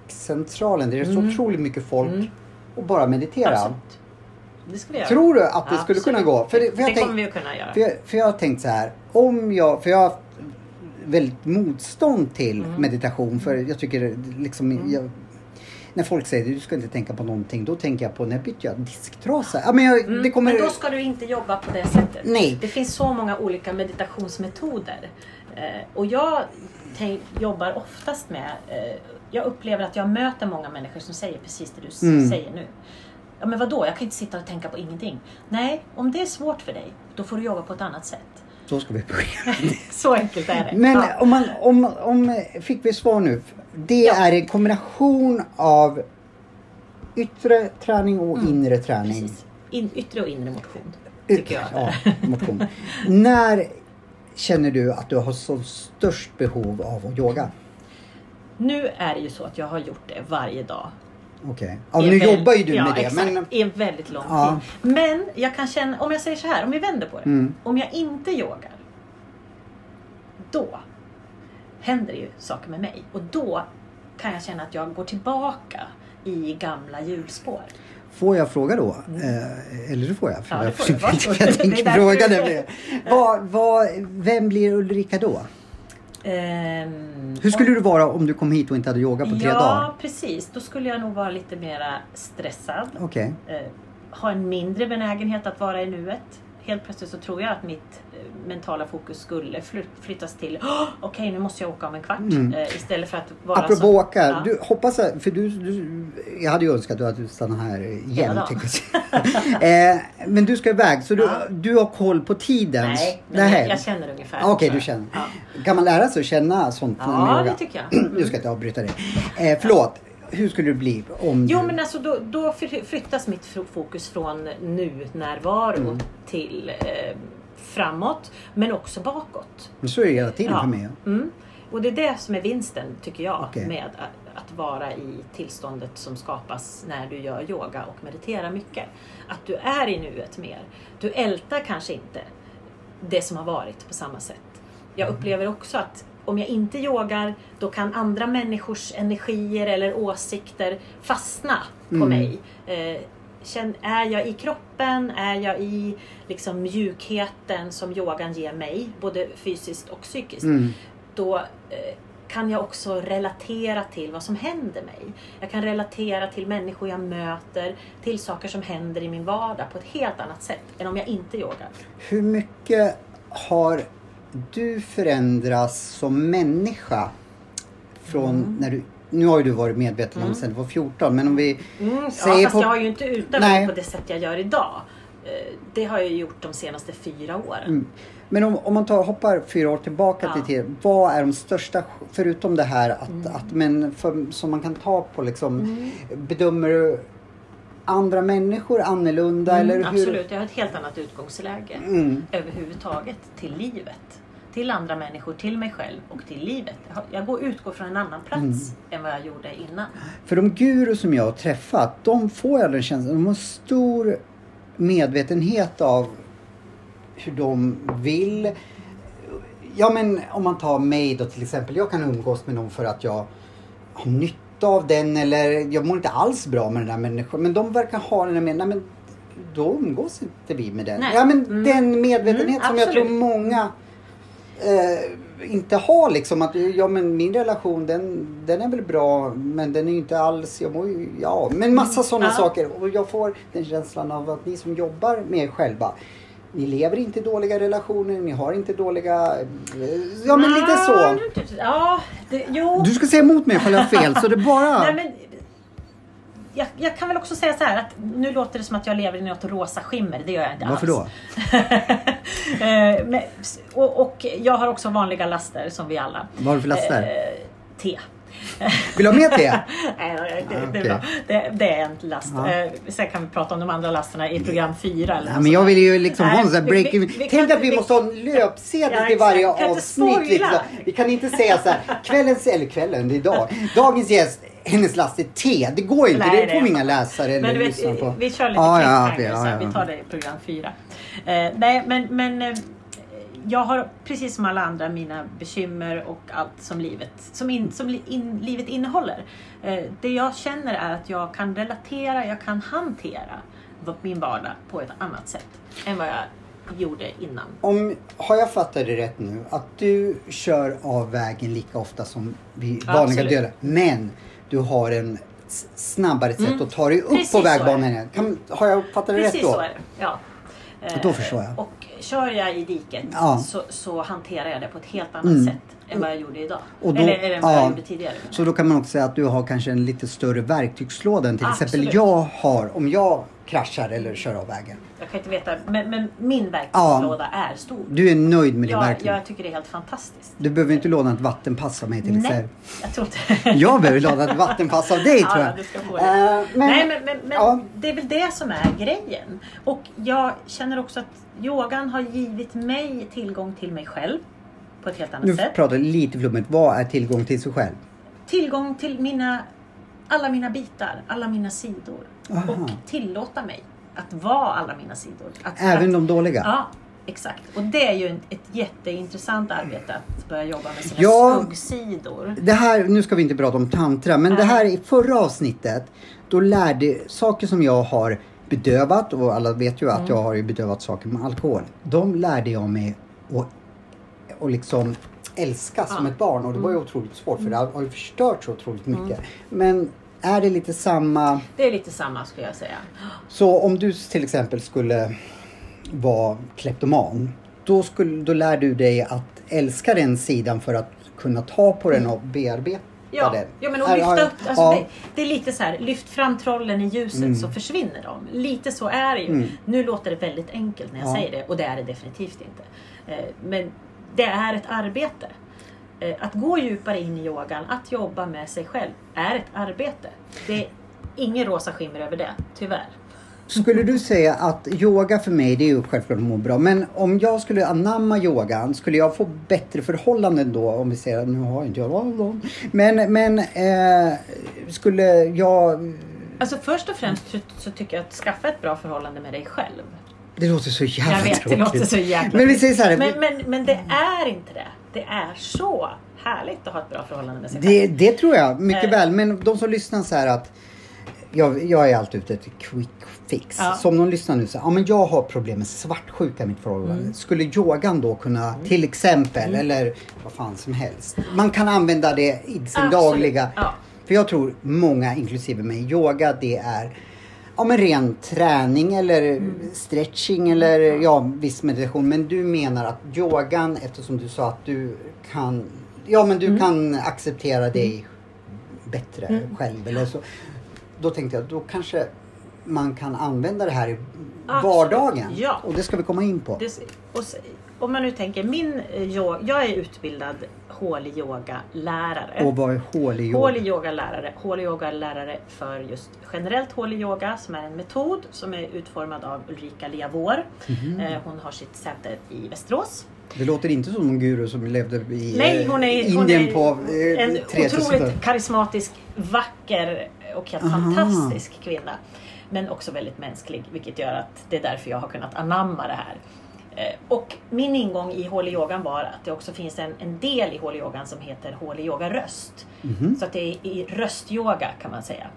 centralen. Det är så Mm. otroligt mycket folk Mm. och bara meditera. Absolut. Det jag göra. Tror du att det skulle kunna Absolut. gå? För det- för jag det tänk- kommer vi att kunna göra. För jag, för jag har tänkt så här, om jag, för jag har haft väldigt motstånd till Mm. meditation för jag tycker liksom, jag, när folk säger du ska inte tänka på någonting, då tänker jag på när bytte jag disktrasa? Ja, men jag, Mm, det kommer... Men då ska du inte jobba på det sättet. Nej. Det finns så många olika meditationsmetoder. Eh, och jag tänk, jobbar oftast med... Eh, jag upplever att jag möter många människor som säger precis det du Mm. säger nu. Ja men vadå, jag kan inte sitta och tänka på ingenting. Nej, om det är svårt för dig, då får du jobba på ett annat sätt. Så ska vi börja. *laughs* så enkelt är det. Men Ja. om, man, om, om, fick vi svar nu. Det Ja. är en kombination av yttre träning och inre träning. Mm. Precis. In, yttre och inre motion. Tycker jag. Ja, *laughs* motion. När känner du att du har så störst behov av att yoga? Nu är det ju så att jag har gjort det varje dag. Okej. Ja, I en nu jobbar ju du ja, med det. Exakt, Men, I en väldigt lång Ja. tid. Men jag kan känna, om jag säger så här, om vi vänder på det. Mm. Om jag inte yogar. Då händer det ju saker med mig. Och då kan jag känna att jag går tillbaka i gamla hjulspår. Får jag fråga då? Eh, eller det får jag. För Ja, jag, får jag, jag *laughs* Det tänkte fråga det. Vad, vad, vem blir Ulrika då? Ehm, Hur skulle du vara om du kom hit och inte hade yoga på tre ja, dagar? precis. Då skulle jag nog vara lite mera stressad. Okej. eh, ha en mindre benägenhet att vara i nuet. Helt plötsligt så tror jag att mitt mentala fokus skulle fly- flyttas till "Åh, okej nu måste jag åka om en kvart. Mm. Eh, istället för att vara Apropå som, åka, Ja. du hoppas för du, du, jag hade ju önskat att du stannat här igen. *laughs* eh, men du ska iväg så du, Ja. du har koll på tiden? Nej, men jag, jag känner ungefär. Okej, tror du känner. Ja, Kan man lära sig att känna sånt ja det tycker jag. *clears throat* Nu ska jag inte avbryta dig. Eh, förlåt, hur skulle det bli om Jo du... men alltså då, då fly- flyttas mitt fo- fokus från nu-närvaro Mm. till eh, framåt men också bakåt. Men så är det hela tiden Ja. för mig. Mm. Och det är det som är vinsten tycker jag Okej. med att, att vara i tillståndet som skapas när du gör yoga och mediterar mycket. Att du är i nuet mer. Du ältar kanske inte det som har varit på samma sätt. Jag Mm. upplever också att om jag inte yogar då kan andra människors energier eller åsikter fastna på Mm. mig. Eh, är jag i kroppen? Är jag i liksom, mjukheten som yogan ger mig? Både fysiskt och psykiskt Mm. då eh, kan jag också relatera till vad som händer mig. Jag kan relatera till människor jag möter, till saker som händer i min vardag på ett helt annat sätt än om jag inte yogar. Hur mycket har du förändrats som människa från Mm. när du... Nu har ju du varit medveten om sen du var 14 men om vi Mm, ja, säger fast på... jag har ju inte utövat Nej. på det sätt jag gör idag. Eh, Det har jag gjort de senaste fyra åren. Mm. Men om, om man tar, hoppar fyra år tillbaka Ja. till tiden. Vad är de största, förutom det här att, Mm. att men för, som man kan ta på liksom, bedömer du andra människor annorlunda eller Mm, hur? absolut, jag har ett helt annat utgångsläge Mm. överhuvudtaget till livet. Till andra människor, till mig själv och till livet. Jag går, utgår från en annan plats Mm. än vad jag gjorde innan. För de guru som jag har träffat, de får jag den känslan, de har stor medvetenhet av hur de vill. Ja men om man tar mig då till exempel. Jag kan umgås med någon för att jag har nytta av den eller jag mår inte alls bra med den där människan. Men de verkar ha den där med, nej men då umgås inte vi med den. Nej. Ja men Mm. den medvetenhet Mm, som jag tror absolut. många eh, inte har liksom att ja men min relation den, den är väl bra men den är ju inte alls, jag mår ju, ja men massa sådana Ja. saker och jag får den känslan av att ni som jobbar med er själva ni lever inte i dåliga relationer, ni har inte dåliga... eh, Ja men lite så. Ja, det, jo. Du ska säga emot mig ifall jag har fel så det bara... Nej, men, jag, jag kan väl också säga så här att nu låter det som att jag lever i något rosa skimmer. Det gör jag inte Varför alls. då? *laughs* Eh, men, och, och jag har också vanliga laster som vi alla. Vad har du för laster? Eh, te. Vill du ha mer te? *laughs* Nej, det, det, Ah, det, är bra. det, det är en last. Ja. Eh, sen kan vi prata om de andra lasterna i program fyra. Eller Ja, men jag vill ju liksom ha en sån här breaking... vi- vi Tänk att vi måste ha en löpsedel Ja, till varje avsnitt. Liksom. Vi kan inte säga så här, kvällens, eller kvällen, det är idag. Dagens gäst, hennes last är te. Det går inte, Nej, det är inga läsare eller Men lyssnare på. vi kör lite Ja, ja, cliffhanger, ja, ja, vi tar det i program fyra. Eh, nej, men, men eh, jag har precis som alla andra mina bekymmer och allt som livet, som in, som in, livet innehåller. Eh, det jag känner är att jag kan relatera, jag kan hantera min vardag på ett annat sätt än vad jag gjorde innan. Om, har jag fattat det rätt nu? Att du kör av vägen lika ofta som vi vanliga Absolut. döda. Men du har en snabbare sätt Mm. att ta dig upp Precis på vägbanan. Kan, har jag uppfattat det rätt Precis då? så är det. Ja. Då förstår jag. Och kör jag i diket Ja. så, så hanterar jag det på ett helt annat Mm. sätt än vad jag gjorde idag. Då- Eller, eller än vad ja. jag gjorde tidigare. Så då kan man också säga att du har kanske en lite större verktygslåda än till exempel Absolut. jag har om jag kraschar eller kör av vägen. Jag kan inte veta, men, men min verktygslåda är stor. Du är nöjd med din Ja, verktyg? jag tycker det är helt fantastiskt. Du behöver inte låna ett vattenpass av mig till Nej, exempel. jag tror inte *laughs* Jag behöver låna ett vattenpass av dig *laughs* tror Ja, jag. du ska få det. Eh, men, Nej, men, men, men ja. det är väl det som är grejen. Och jag känner också att yogan har givit mig tillgång till mig själv på ett helt annat Nu sätt. pratar jag lite flummigt. Vad är tillgång till sig själv? tillgång till mina, alla mina bitar, alla mina sidor. Aha. Och tillåta mig att vara alla mina sidor. Att, Även att, de dåliga? Ja, exakt. Och det är ju ett jätteintressant arbete att börja jobba med sina Ja. skuggsidor. Det här, nu ska vi inte prata om tantra, men det här i förra avsnittet, då lärde saker som jag har bedövat och alla vet ju att Mm. jag har bedövat saker med alkohol. De lärde jag mig att och liksom älska som Ja. Mm. ett barn och det var ju otroligt svårt för det har ju förstört så otroligt mycket. Men är det lite samma, Det är lite samma skulle jag säga. så om du till exempel skulle vara kleptoman, då, skulle, då lär du dig att älska den sidan för att kunna ta på den och bearbeta Ja, den. ja men och lyfta upp, alltså ja. det, det är lite så här, lyft fram trollen i ljuset så försvinner de. Lite så är det ju. Mm. Nu låter det väldigt enkelt när jag Ja. säger det och det är det definitivt inte. Eh, Men det är ett arbete. Eh, Att gå djupare in i yogan, att jobba med sig själv, är ett arbete. Det är ingen rosa skimmer över det, tyvärr. Skulle du säga att yoga för mig, det är ju självklart att må bra. Men om jag skulle anamma yogan, skulle jag få bättre förhållanden då? Om vi säger, nu har inte jag någon. Men, men eh, skulle jag... Alltså först och främst så, tycker jag att skaffa ett bra förhållande med dig själv. Det låter så jävla Jag vet, det tråkigt. låter så jäkla Men vi säger så här. Men, men, men det är inte det. Det är så härligt att ha ett bra förhållande med sig Det, själv. det tror jag mycket Eh. väl. Men de som lyssnar så här att jag, jag är alltid ute efter quick fix. Ja. Så om någon lyssnar nu så ja men jag har problem med svartsjuka i mitt förhållande. Mm. Skulle yogan då kunna, till exempel, eller vad fan som helst. Man kan använda det i sin Absolut. dagliga... Ja. För jag tror många, inklusive mig, yoga det är Ja men ren träning eller Mm. stretching eller ja viss meditation. Men du menar att yogan, eftersom du sa att du kan Ja men du Mm. kan acceptera dig bättre själv eller så. Då tänkte jag, då kanske man kan använda det här i Absolut, vardagen. ja. Och det ska vi komma in på. Det, och, om man nu tänker, min eh, yoga, jag är utbildad hålig yoga-lärare. Och vad är hålig yoga? Hålig yoga-lärare. Hålig yoga-lärare för just generellt hålig yoga som är en metod som är utformad av Ulrika Leavor. Mhm. Eh, Hon har sitt säte i Västerås. Det låter inte som en guru som levde i Nej, eh, hon är, hon Indien är på eh, en 3000 otroligt karismatisk, vacker och helt Aha. fantastisk kvinna. Men också väldigt mänsklig, vilket gör att det är därför jag har kunnat anamma det här. Eh, Och min ingång i hålig yogan var att det också finns en, en del i hålig yogan som heter hålig yoga röst. Mhm. Så att det är i röstyoga kan man säga.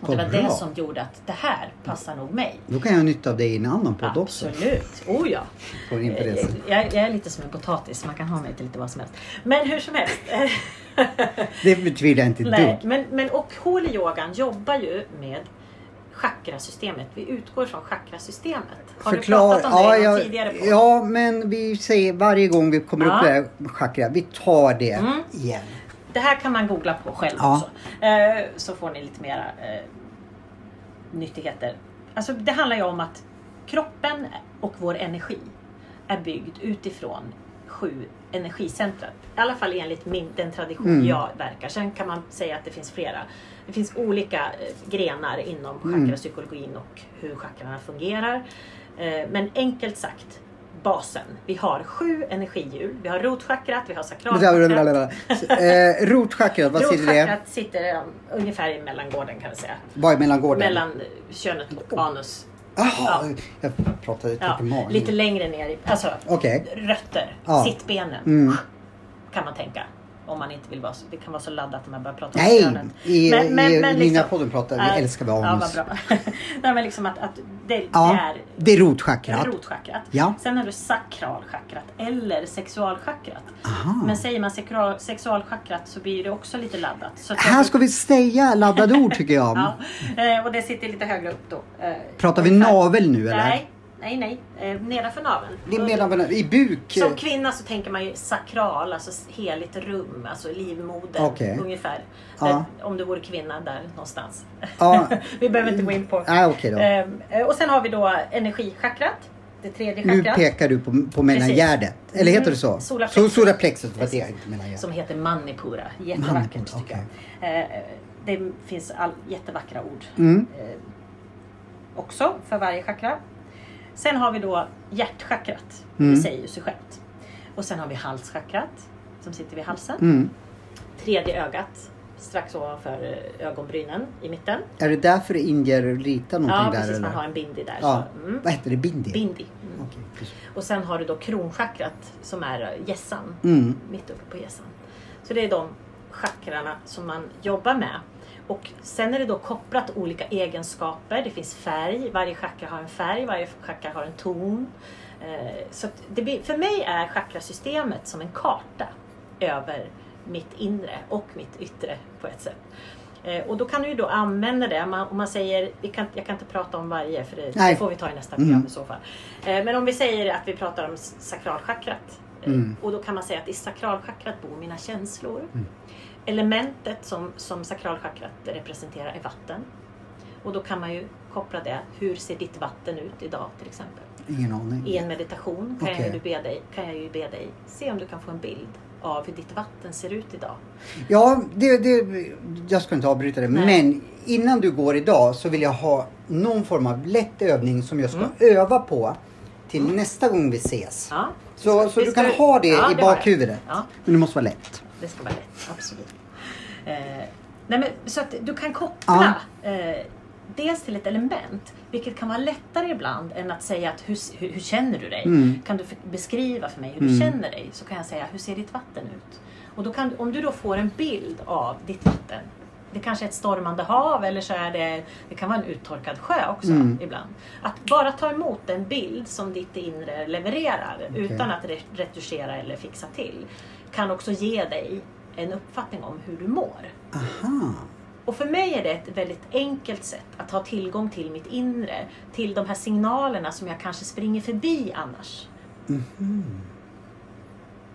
Och det var bra. det som gjorde att det här passar nog mig. Då kan jag ha nytta av det i en annan podd också. Absolut, oh ja. På Eh. Jag, jag är lite som en potatis, man kan ha mig till lite vad som helst. Men hur som helst. Det betvivlar jag inte ett dugg. men, men och Holy Yogan jobbar ju med chakrasystemet. Vi utgår från chakrasystemet. Har du pratat om det ja, i någon ja, tidigare podd? ja, men vi säger varje gång vi kommer Ja. upp det här chakra, vi tar det Mm. igen. Det här kan man googla på själv Ja. också. Eh, så får ni lite mera eh, nyttigheter. Alltså det handlar ju om att kroppen och vår energi är byggd utifrån sju energicentra. I alla fall enligt min, den tradition Mm. jag verkar. Sen kan man säga att det finns flera. Det finns olika eh, grenar inom Mm. chakrapsykologin och hur chakrarna fungerar. Eh, men enkelt sagt, basen. Vi har sju energihjul. Vi har rotchakrat, vi har sakralchakrat. eh, rotchakrat, vad sitter det? Rotchakrat sitter um, ungefär i mellangården kan vi säga. Vad är mellangården? Mellan könet och anus. Jaha, jag pratade typ Ja, magen. lite längre ner, i- alltså Okej. rötter, Ja. sittbenen Mm. kan man tänka. Om man inte vill vara så, det kan vara så laddat när man börjar prata om Nej, könet. i, Men- men- i men liksom- podden pratar vi, Ja, älskar vi Ja, anus. vad bra. *laughs* Nej men liksom att, att det, Ja, det är det är rotchakrat. rotchakrat. Ja. Sen har du sakralchakrat eller sexualchakrat. Aha. Men säger man sekral, sexualchakrat så blir det också lite laddat. Så Här ska vi säga laddade ord tycker jag. *laughs* Ja, eh, och det sitter lite högre upp då. eh, Pratar vi navel nu eller? Nej, nej, nej. Eh, nedanför naveln. Det är mellan, I buk? Som kvinna så tänker man ju sakral, alltså heligt rum, alltså livmodern Okej. ungefär. Ja. Eh, Om du vore kvinna där någonstans. Ja. *laughs* vi behöver inte gå in på. Nej, okej då. Eh, och sen har vi då energichakrat. Det tredje Nu chakrat. pekar du på, på mellangärdet. Eller heter det så? Mm, solar Så plexus. solar plexus, vad det inte mellangärdet. Som heter manipura. Jättevackert Manipura, tycker jag. Eh, det finns all, jättevackra ord. Mm. eh, också för varje chakra. Sen har vi då hjärtchakrat. Mm. Det säger ju sig självt. Och sen har vi halschakrat som sitter vid halsen. Mm. Tredje ögat strax ovanför eh, ögonbrynen i mitten. Är det därför indier ritar någonting Ja där precis, eller? man har en bindi där. Ja. Så, mm. Vad heter det? Bindi? Bindi. Mm. Precis. Och sen har du då kronchakrat som är eh, hjässan. Mm. Mitt uppe på hjässan. Så det är de chakrarna som man jobbar med. Och sen är det då kopplat olika egenskaper. Det finns färg. Varje chakra har en färg. Varje chakra har en ton. Eh, Så blir, för mig är chakrasystemet som en karta över mitt inre och mitt yttre på ett sätt. Eh, Och då kan du ju då använda det. Man- Om man säger, kan, jag kan inte prata om varje för det, det får vi ta i nästa Mm. program i så fall. Eh, Men om vi säger att vi pratar om sakralchakrat. Mm. Och då kan man säga att i sakralchakrat bor mina känslor. Mm. Elementet som, som sakralchakrat representerar är vatten. Och då kan man ju koppla det. Hur ser ditt vatten ut idag till exempel? Ingen aning. I en meditation kan, Okej. jag, ju be dig, kan jag ju be dig se om du kan få en bild av hur ditt vatten ser ut idag. Ja, det, det, jag ska inte avbryta det. Nej. Men innan du går idag så vill jag ha någon form av lätt övning som jag ska Mm. öva på till nästa gång vi ses. Ja, Så, så du kan du- ha det Ja, i det bakhuvudet. Ja. Men det måste vara lätt. Det ska vara lätt. Absolut. Eh, nej men, så att du kan koppla eh, dels till ett element, vilket kan vara lättare ibland än att säga att hur, hur, hur känner du dig? Mm. Kan du beskriva för mig hur Mm. du känner dig? Så kan jag säga, hur ser ditt vatten ut? Och då kan, om du då får en bild av ditt vatten, det kanske är ett stormande hav eller så är det, det kan vara en uttorkad sjö också Mm. ibland. Att bara ta emot den bild som ditt inre levererar Okej. utan att re- retuschera eller fixa till kan också ge dig en uppfattning om hur du mår. Aha. Och för mig är det ett väldigt enkelt sätt att ha tillgång till mitt inre. Till de här signalerna som jag kanske springer förbi annars.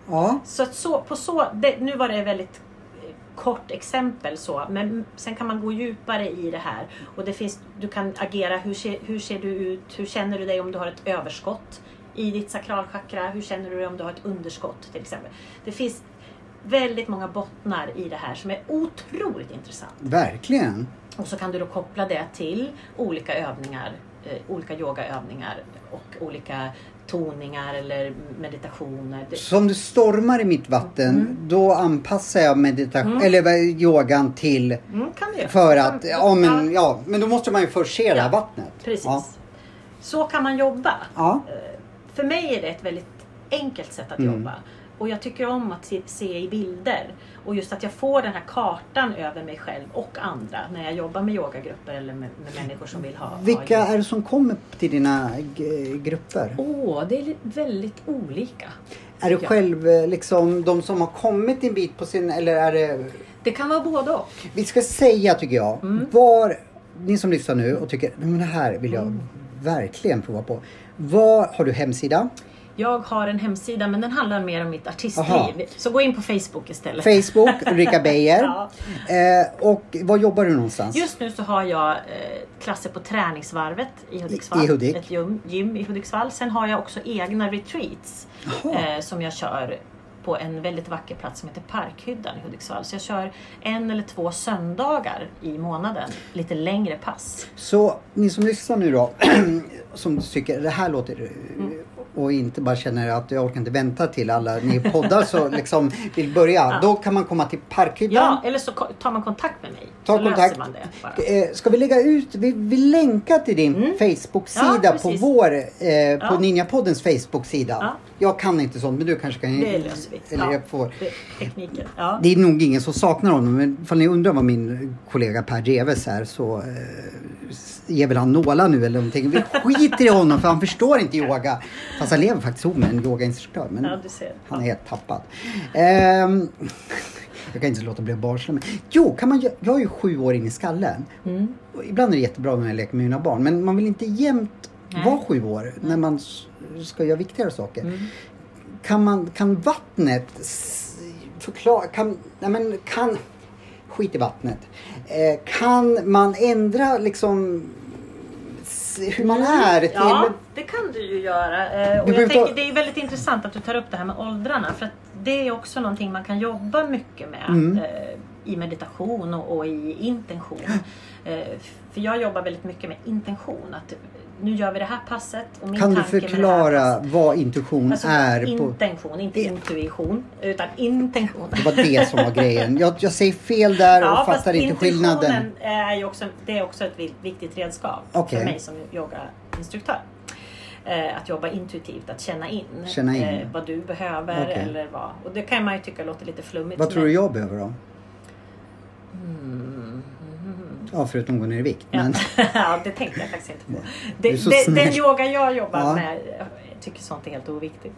Ja. Så, så, på så det, nu var det ett väldigt eh, kort exempel så, men sen kan man gå djupare i det här. Och det finns, du kan agera, hur ser, hur ser du ut, hur känner du dig om du har ett överskott i ditt sakralchakra, hur känner du dig om du har ett underskott till exempel. Det finns väldigt många bottnar i det här som är otroligt intressant. Verkligen. Och så kan du då koppla det till olika övningar, eh, olika yogaövningar och olika toningar eller meditationer. Det, Så om det stormar i mitt vatten, Mm. då anpassar jag meditation eller vad- yogan till mm, du för Du att, ja men, ja, men då måste man ju först se det här Ja, vattnet. Precis. Ja. Så kan man jobba. ja. För mig är det ett väldigt enkelt sätt att Mm. jobba. Och jag tycker om att se, se i bilder. Och just att jag får den här kartan över mig själv och andra när jag jobbar med yogagrupper eller med, med människor som vill ha Vilka ha är det som kommer till dina grupper? Åh, det är väldigt olika. Är det själv eh, liksom de som har kommit en bit på sin, eller är det... Det kan vara både och. Vi ska säga tycker jag, Mm. var, ni som lyssnar nu och tycker, "Nej, men det här vill jag Mm. Verkligen prova på. Var har du hemsida? Jag har en hemsida men den handlar mer om mitt Aha. artistliv. Så gå in på Facebook istället. Facebook, Ulrika Beijer. *laughs* Ja. Eh, och var jobbar du någonstans? Just nu så har jag eh, klasser på träningsvarvet i Hudiksvall. I Hudik. Ett gym, gym i Hudiksvall. Sen har jag också egna retreats eh, som jag kör på en väldigt vacker plats som heter Parkhyddan i Hudiksvall. Så jag kör en eller två söndagar i månaden. Lite längre pass. Så ni som lyssnar nu då, *clears throat* som tycker det här låter Mm. och inte bara känner att jag orkar inte vänta till alla ni poddar så liksom vill börja. Då kan man komma till Parkhyddan. Ja, eller så tar man kontakt med mig. Ta så kontakt. man det. Eh, Ska vi lägga ut, vi, vi länkar till din Mm. Facebook-sida Ja, på vår, eh, på Ja. Ninjapoddens Facebook-sida. Ja. Jag kan inte sånt men du kanske kan. Det löser vi. Eller Ja. jag får. Det, tekniken. Ja. Det är nog ingen som saknar honom men ifall ni undrar vad min kollega Per Dreves är så eh, ger väl han nålar nu eller någonting. Vi skiter i honom för han förstår inte yoga. Fast han lever faktiskt ihop med en yogainstruktör. Men ja, han är helt tappad. Ehm, *laughs* jag kan inte låta bli att barsla men Jo, kan man, jag är ju sju år in i skallen. Mm. Ibland är det jättebra när jag leker med mina barn men man vill inte jämt Nej. vara sju år när man ska göra viktigare saker. Mm. Kan, man, kan vattnet förklara, kan, nej men kan, skit i vattnet. Eh, kan man ändra liksom hur man är till, Ja, det kan du ju göra. Eh, Och jag tänker, det är väldigt intressant att du tar upp det här med åldrarna. För att det är också någonting man kan jobba mycket med. Mm. Eh, I meditation och, och i intention. Eh, för jag jobbar väldigt mycket med intention. Att nu gör vi det här passet. Och min kan du förklara vad intuition Alltså, är? På, intention, inte In- intuition. Utan intention. det var det som var grejen. Jag, jag säger fel där och fast fattar inte skillnaden. Är ju också, det är också ett vi- viktigt redskap Okej. för mig som yogainstruktör. Eh, att jobba intuitivt, att känna in, Känna in. Eh, vad du behöver Okej. eller vad. Och det kan man ju tycka låter lite flummigt. Vad tror du jag behöver då? Mm. Ja, förutom att gå ner i vikt. Ja. Men, *laughs* ja, det tänkte jag faktiskt inte på. Det, det, den yoga jag jobbar Ja. med, jag tycker sånt är helt oviktigt.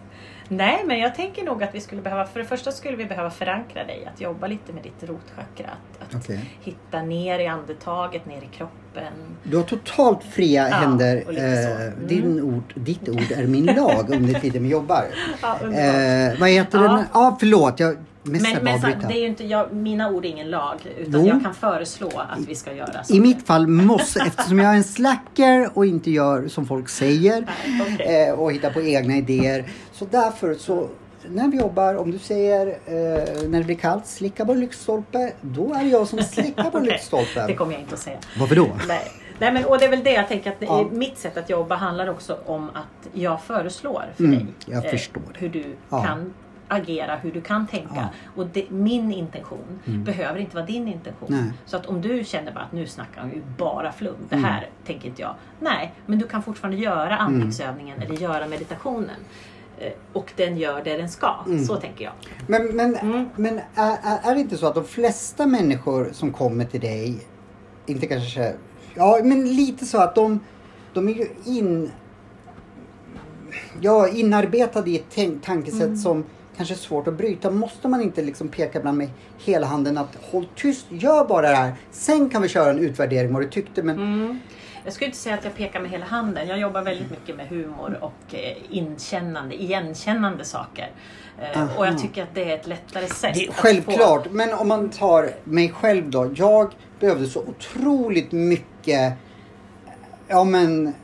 Nej, men jag tänker nog att vi skulle behöva, för det första skulle vi behöva förankra dig, att jobba lite med ditt rotchakra. Att, att Okej. hitta ner i andetaget, ner i kroppen. Du har totalt fria Ja, händer. Eh, Mm. din ord, ditt ord är min lag under tiden vi jobbar. Ja. Eh, vad heter Ja. den? Ja, förlåt. Jag men, men avbryta. det är inte, jag, mina ord är ingen lag, utan Jo. jag kan föreslå att vi ska göra så. I mitt fall måste, eftersom jag är en slacker och inte gör som folk säger Nej, okej. eh, och hittar på egna idéer. Så därför så när vi jobbar, om du säger eh, när det blir kallt, slicka på lyktstolpe. Då är det jag som slickar på *laughs* Det lyktstolpen. kommer jag inte att säga. Varför då? Nej. Nej, men, och det är väl det jag tänker att det, Ja. mitt sätt att jobba handlar också om att jag föreslår för Mm, dig förstår. hur du Ja. kan agera, hur du kan tänka. Ja. Och det, min intention behöver inte vara din intention. Nej. Så att om du känner bara att nu snackar han ju bara flum. Det Mm. här tänker inte jag. Nej, men du kan fortfarande göra andningsövningen eller göra meditationen. Eh, Och den gör det den ska. Mm. Så tänker jag. Men, men, Mm. men är, är, det inte så att de flesta människor som kommer till dig, inte kanske, ja men lite så att de, de är ju in, ja, inarbetade i ett tankesätt Mm. som kanske svårt att bryta. Måste man inte liksom peka ibland med hela handen att håll tyst, gör bara det här. Sen kan vi köra en utvärdering vad du tyckte. Men Mm. Jag skulle inte säga att jag pekar med hela handen. Jag jobbar väldigt mycket med humor och eh, inkännande, igenkännande saker. Eh, Aha. och jag tycker att det är ett lättare sätt. Det självklart, Få, men om man tar mig själv då. Jag behövde så otroligt mycket, ja men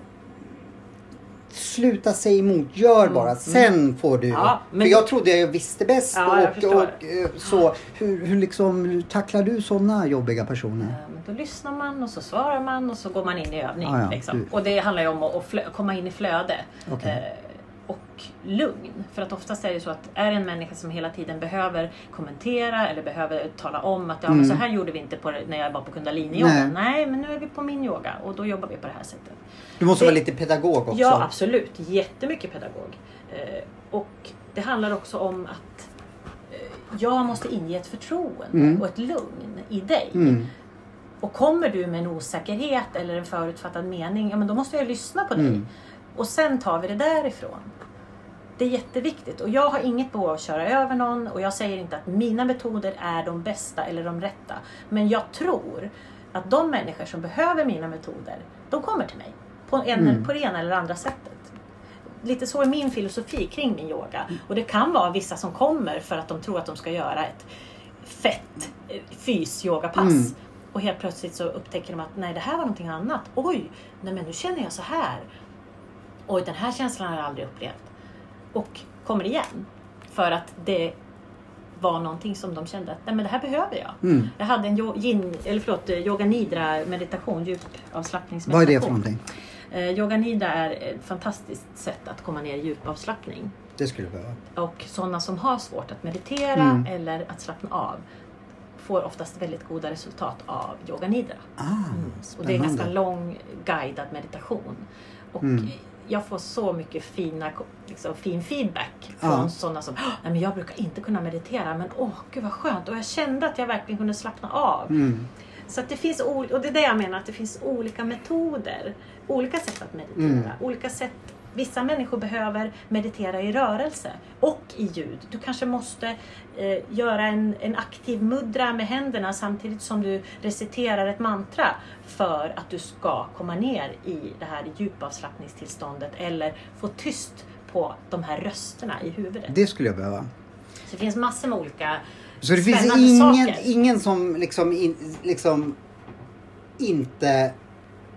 sluta säga emot, gör bara. Sen får du. Mm. Ja, men- För jag trodde jag visste bäst. Ja, och, förstår. och, eh, så. Hur, hur, liksom, tacklar du sådana jobbiga personer? men då lyssnar man och så svarar man och så går man in i övning. Liksom. du- Och det handlar ju om att, att komma in i flöde. Okej. Eh, och lugn. För att oftast är det så att är det en människa som hela tiden behöver kommentera eller behöver tala om att ja, men så här gjorde vi inte på, när jag var på kundalini-yoga. Mm. Nej. Nej. men nu är vi på min yoga och då jobbar vi på det här sättet. Du måste Det- vara lite pedagog också. Ja, absolut. Jättemycket pedagog. Eh, och det handlar också om att eh, jag måste inge ett förtroende Mm. och ett lugn i dig. Mm. Och kommer du med en osäkerhet eller en förutfattad mening, ja men då måste jag lyssna på dig. Mm. Och sen tar vi det därifrån. Det är jätteviktigt och jag har inget behov av att köra över någon och jag säger inte att mina metoder är de bästa eller de rätta. Men jag tror att de människor som behöver mina metoder, de kommer till mig. På, en, Mm. på det ena eller andra sättet. lite så är min filosofi kring min yoga. Och det kan vara vissa som kommer för att de tror att de ska göra ett fett eh, fys-yogapass. Mm. Och helt plötsligt så upptäcker de att nej, det här var någonting annat. Oj, nej men nu känner jag så här. Oj, den här känslan har jag aldrig upplevt. Och kommer igen. För att det var någonting som de kände att nej, men det här behöver jag. Mm. Jag hade en yin, eller förlåt, eh, yoga nidra meditation, djupavslappningsmeditation. Vad är det för någonting? Eh, yoga nidra är ett fantastiskt sätt att komma ner i djupavslappning. Det skulle behöva. Och sådana som har svårt att meditera Mm. eller att slappna av får oftast väldigt goda resultat av yoga nidra. Ah, Och det är en ganska lång guidad meditation. Och Mm. Jag får så mycket fina, liksom, fin feedback från Ja. sådana som "Åh, Nej, men jag brukar inte kunna meditera men åh gud vad skönt och jag kände att jag verkligen kunde slappna av. Mm. Så att det finns, och det är det jag menar, att det finns olika metoder. Olika sätt att meditera. Mm. Olika sätt. Vissa människor behöver meditera i rörelse och i ljud. Du kanske måste eh, göra en, en aktiv mudra med händerna samtidigt som du reciterar ett mantra för att du ska komma ner i det här djupavslappningstillståndet eller få tyst på de här rösterna i huvudet. Det skulle jag behöva. Så det finns massor med olika Så det finns ingen, saker. ingen som liksom, in, liksom inte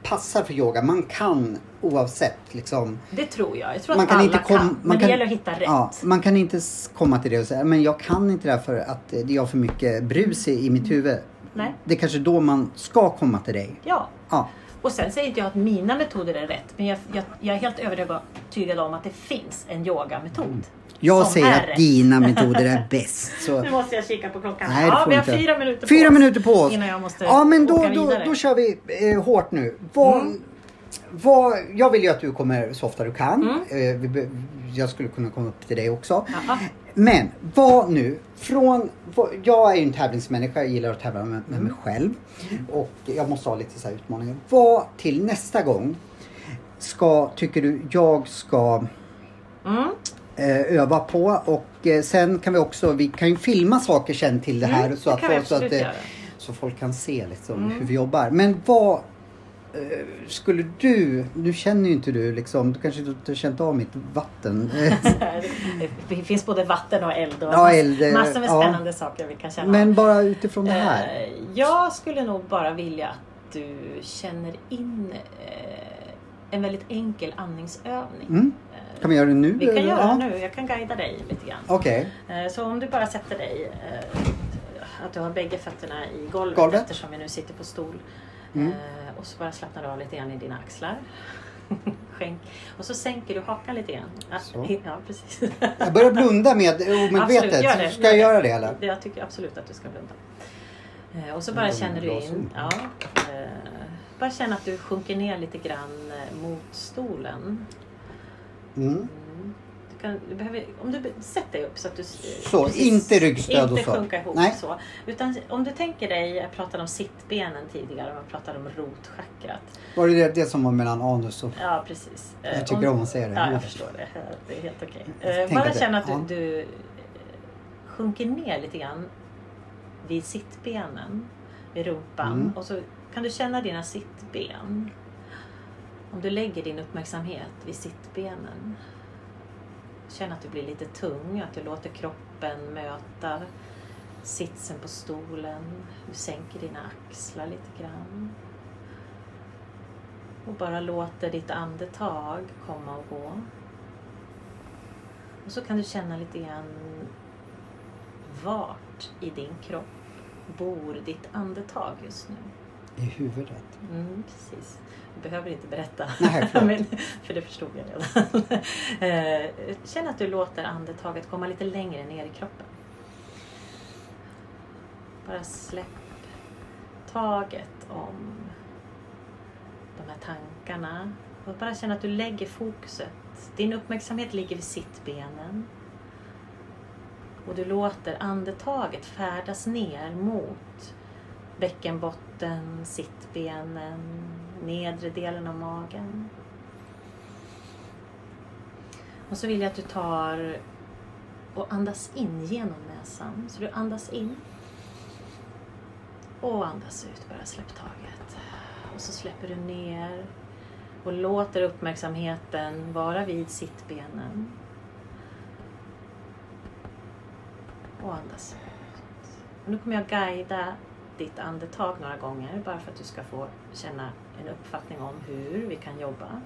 passar för yoga. Man kan oavsett liksom. Det tror jag. Jag tror Man att kan alla inte kom- kan. man Men det kan- gäller att hitta rätt. Ja, man kan inte komma till det och säga men jag kan inte det här för att det är för mycket brus i, i mitt huvud. Nej. Det är kanske då man ska komma till dig. Ja. Ja. Och sen säger inte jag att mina metoder är rätt. Men jag, jag, jag är helt övertygad om att det finns en yogametod. Jag som säger är att dina metoder är bäst. *laughs* Så. Nu måste jag kika på klockan. Nej, ja, vi har inte. fyra minuter på Fyra oss minuter på oss. Innan jag måste Ja men då, åka då, då kör vi eh, hårt nu. Vad, Mm. vad, jag vill ju att du kommer så ofta du kan. Mm. Eh, vi, jag skulle kunna komma upp till dig också. Jaha. Men vad nu från... Vad, jag är ju en tävlingsmänniska, jag gillar att tävla med, med Mm. mig själv. Och jag måste ha lite så här utmaningar. Vad till nästa gång ska, tycker du jag ska Mm. Eh, öva på? Och eh, sen kan vi också, vi kan ju filma saker sen till det här. Mm, så, att folk, så, att, så folk kan se liksom Mm. hur vi jobbar. Men vad eh, skulle du, nu känner ju inte du liksom, du kanske inte har känt av mitt vatten. *laughs* Det finns både vatten och eld och Ja, eld, massor med ja. spännande saker vi kan känna Men bara utifrån det här. Jag skulle nog bara vilja att du känner in en väldigt enkel andningsövning. Mm. Kan vi göra det nu? Vi kan eller? göra det nu. Jag kan guida dig lite grann. Okej. Eh, Så om du bara sätter dig, eh, att du har bägge fötterna i golvet, Golvet. eftersom vi nu sitter på stol. Mm. Eh, Och så bara slappnar du av lite grann i dina axlar. *laughs* Skänk. Och så sänker du hakan lite grann. Ja, Så. *laughs* Ja, precis. Jag börjar blunda med omedvetet. det, Ska jag gör göra det eller? Jag tycker absolut att du ska blunda. Och så bara känner du in. Ja, bara känna att du sjunker ner lite grann mot stolen. Mm. Du kan, du behöver, om du be- sätt dig upp så att du... Så, inte ryggstöd och Inte så. sjunka ihop Nej. så. Utan om du tänker dig, jag pratade om sittbenen tidigare, man pratade om rotchakrat. Var det det, det som var mellan anus och... Ja, precis. Eh, Jag tycker om att säga det. Ja, jag förstår det. Det är helt okej. Jag Eh, Bara känna att du, du eh, sjunker ner lite grann vid sittbenen, vid rumpan. Mm. Och så kan du känna dina sittben. Om du lägger din uppmärksamhet vid sittbenen. Känn att du blir lite tung, att du låter kroppen möta sitsen på stolen. Du sänker dina axlar lite grann. Och bara låter ditt andetag komma och gå. Och så kan du känna lite grann vart i din kropp bor ditt andetag just nu. I huvudet. Mm, precis. Du behöver inte berätta. Nej. *laughs* Men, för det förstod jag redan. *laughs* Eh, Känn att du låter andetaget komma lite längre ner i kroppen. Bara släpp taget om de här tankarna. Och bara känn att du lägger fokuset. Din uppmärksamhet ligger vid sittbenen. Och du låter andetaget färdas ner mot bäckenbotten, sittbenen, nedre delen av magen. Och så vill jag att du tar och andas in genom näsan. Så du andas in. Och andas ut, bara släpp taget. Och så släpper du ner Och låter uppmärksamheten vara vid sittbenen. Och andas ut. Och nu kommer jag guida ditt andetag några gånger bara för att du ska få känna en uppfattning om hur vi kan jobba.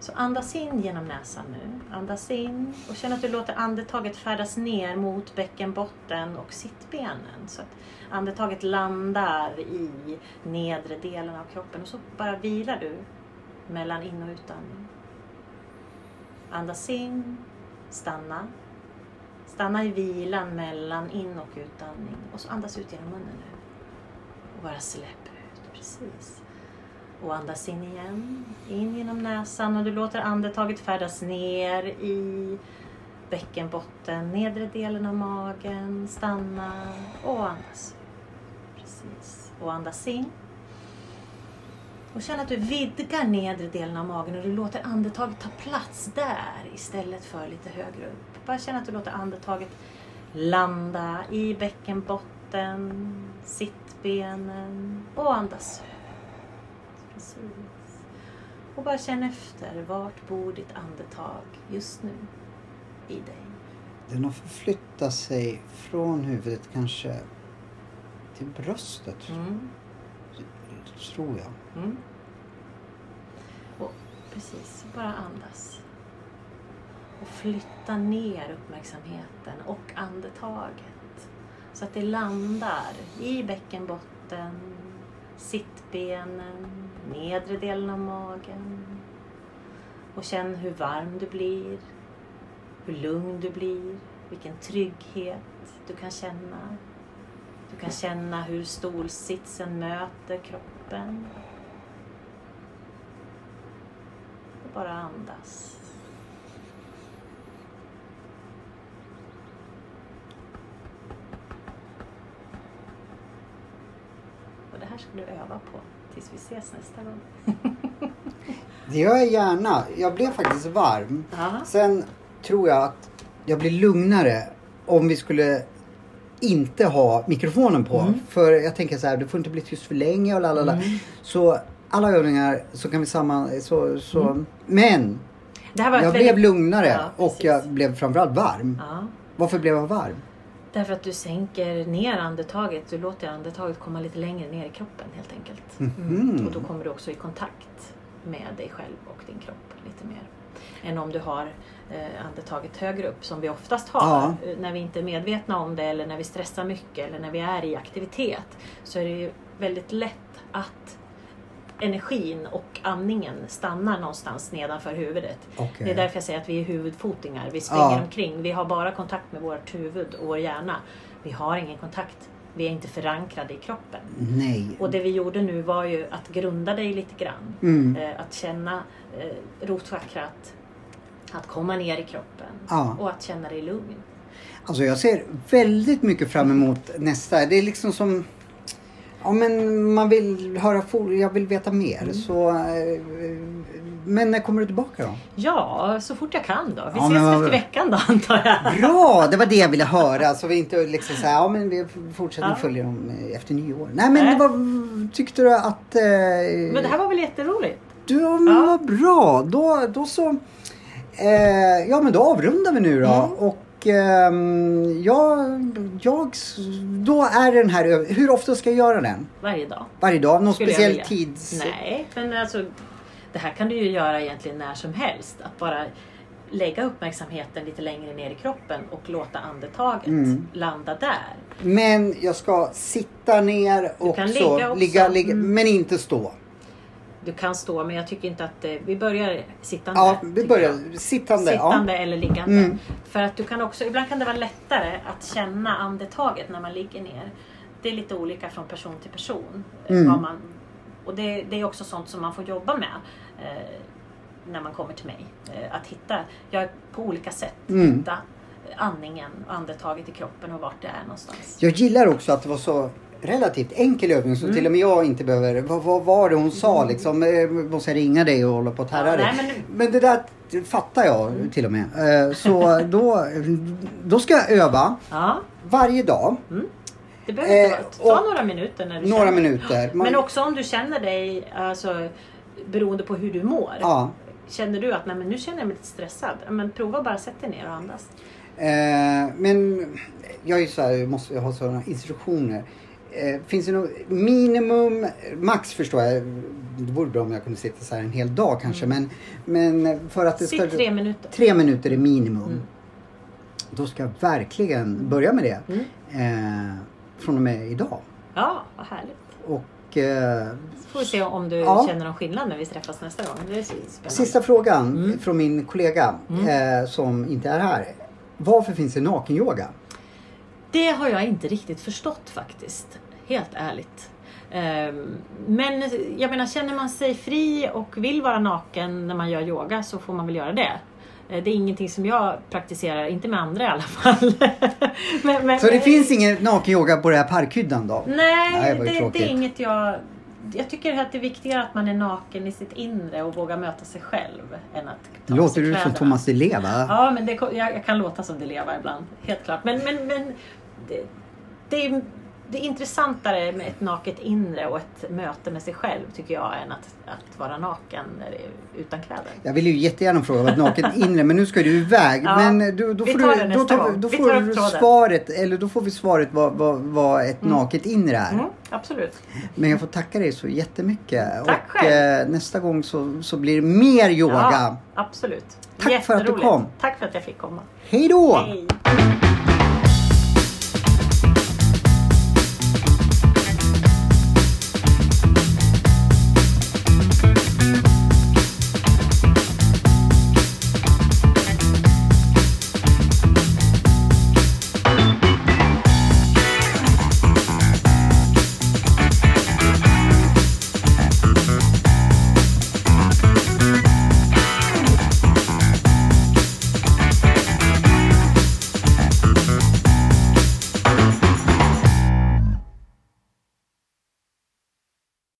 Så andas in genom näsan nu. Andas in och känn att du låter andetaget färdas ner mot bäckenbotten och sittbenen. Så att andetaget landar i nedre delen av kroppen och så bara vilar du mellan in och utandning. Andas in, stanna. Stanna i vilan mellan in och utandning och så andas ut genom munnen nu. Och bara släpp ut, precis. Och andas in igen. In genom näsan och du låter andetaget färdas ner i bäckenbotten, nedre delen av magen. Stanna och andas. Precis. Och andas in. Och känn att du vidgar nedre delen av magen och du låter andetaget ta plats där istället för lite högre upp. Bara känn att du låter andetaget landa i bäckenbotten, sittbenen och andas ut. Precis. Och bara känn efter, vart bor ditt andetag just nu i dig? Den har förflyttat sig från huvudet kanske till bröstet, Mm. tror jag. Mm. Och precis, bara andas. Och flytta ner uppmärksamheten och andetaget. Så att det landar i bäckenbotten, sittbenen, nedre delen av magen. Och känn hur varm du blir, hur lugn du blir, vilken trygghet du kan känna. Du kan känna hur stolsitsen möter kroppen. Och bara andas. Här ska du öva på tills vi ses nästa gång. *laughs* Det gör jag gärna. Jag blev faktiskt varm. Ja. Sen tror jag att jag blir lugnare om vi skulle inte ha mikrofonen på. Mm. För jag tänker så här, det får inte bli tyst för länge och lalala. Mm. Så alla övningar så kan vi samman... Så, så. Men här var jag ett blev väldigt- lugnare Ja, och jag blev framförallt varm. Ja. Varför blev jag varm? Därför att du sänker ner andetaget. Du låter andetaget komma lite längre ner i kroppen helt enkelt. Mhm. Och då kommer du också i kontakt med dig själv och din kropp lite mer. Än om du har eh, andetaget högre upp som vi oftast har. Ja. eh, När vi inte är medvetna om det eller när vi stressar mycket eller när vi är i aktivitet. Så är det ju väldigt lätt att energin och andningen stannar någonstans nedanför huvudet. Okej. Det är därför jag säger att vi är huvudfotingar. Vi springer Ja. omkring. Vi har bara kontakt med vårt huvud och vår hjärna. Vi har ingen kontakt. Vi är inte förankrade i kroppen. Nej. Och det vi gjorde nu var ju att grunda dig lite grann. Mm. Eh, att känna eh, rotchakrat. Att komma ner i kroppen. Ja. Och att känna dig lugn. Alltså jag ser väldigt mycket fram emot nästa. Det är liksom som... Ja men man vill höra for, jag vill veta mer. Mm. Så, eh, men när kommer du tillbaka då? Ja, så fort jag kan då. Vi Ja, ses men efter veckan då antar jag. Bra! Det var det jag ville höra. Så vi inte liksom säga ja men vi fortsätter Ja. följa dem eh, efter nyår. Nej men Nej. var, tyckte du att... Eh, Men det här var väl jätteroligt? Du, men Ja. vad bra. Då, då så... Eh, ja men då avrundar vi nu då. Mm. Och ehm, jag, jag... Då är den här... Hur ofta ska jag göra den? Varje dag. Varje dag? Någon Skulle speciell tids... Nej, men alltså det här kan du ju göra egentligen när som helst. Att bara lägga uppmärksamheten lite längre ner i kroppen och låta andetaget Mm. landa där. Men jag ska sitta ner och ligga. Ligga, ligga, Mm. Men inte stå. Du kan stå, men jag tycker inte att eh, vi börjar sittande. Ja, vi börjar jag. sittande. Sittande eller liggande. Mm. För att du kan också, ibland kan det vara lättare att känna andetaget när man ligger ner. Det är lite olika från person till person. eh, Mm. Vad man, och det, det är också sånt som man får jobba med eh, när man kommer till mig. Eh, att hitta, jag på olika sätt Mm. hitta andningen och andetaget i kroppen och vart det är någonstans. Jag gillar också att det var så relativt enkel övning så Mm. till och med jag inte behöver... Vad, vad var det hon sa liksom? Eh, Måste jag ringa dig och hålla på och tärra Ja, dig? nej, men- men det där fattar jag till och med. Eh, Så då, då ska jag öva Ja, varje dag. det behöver inte Eh, vara, ta några minuter när du Några känner. minuter. Man- Men också om du känner dig alltså, beroende på hur du mår. Ja. Känner du att nej, men nu känner jag mig lite stressad, men prova bara sätta dig ner och andas. Eh, men jag är ju så här, jag måste ha sådana instruktioner. Eh, finns det något minimum, max förstår jag, det vore bra om jag kunde sitta så här en hel dag kanske, men, men för att det ska... Sitt tre minuter. Tre minuter är minimum. Mm. Då ska jag verkligen börja med det. Mm. Eh, från och med idag. Ja, vad härligt. Och eh, Så får vi se om du Ja. känner någon skillnad när vi träffas nästa gång. Det är spännande. sista frågan Mm. från min kollega eh, som inte är här. Varför finns det nakenyoga? Det har jag inte riktigt förstått faktiskt. Helt ärligt. Ehm, Men jag menar, känner man sig fri och vill vara naken när man gör yoga så får man väl göra det. Eh, Det är ingenting som jag praktiserar, inte med andra i alla fall. *laughs* men, men, Så det finns ingen nakenyoga på det här parkhyddan då? Nej, Nej, det det, är inget jag... Jag tycker att det är viktigare att man är naken i sitt inre och vågar möta sig själv än att ta Låter du som. Thomas Di Leva? Ja, men det, jag, jag kan låta som det lever ibland. Helt klart. Men, men, men det, det, är, det är intressantare med ett naket inre och ett möte med sig själv tycker jag än att, att vara naken utan kläder. Jag vill ju jättegärna fråga vad ett naket *laughs* inre men nu ska du iväg. Ja, men du, då vi får, du, då, tar, då får du svaret, eller då får vi svaret vad, vad, vad ett naket inre är. Mm, absolut. Men jag får tacka dig så jättemycket. Tack och själv. eh, nästa gång så, så blir det mer yoga. Ja, absolut. Tack för att du kom. Tack för att jag fick komma. Hej då! Hej!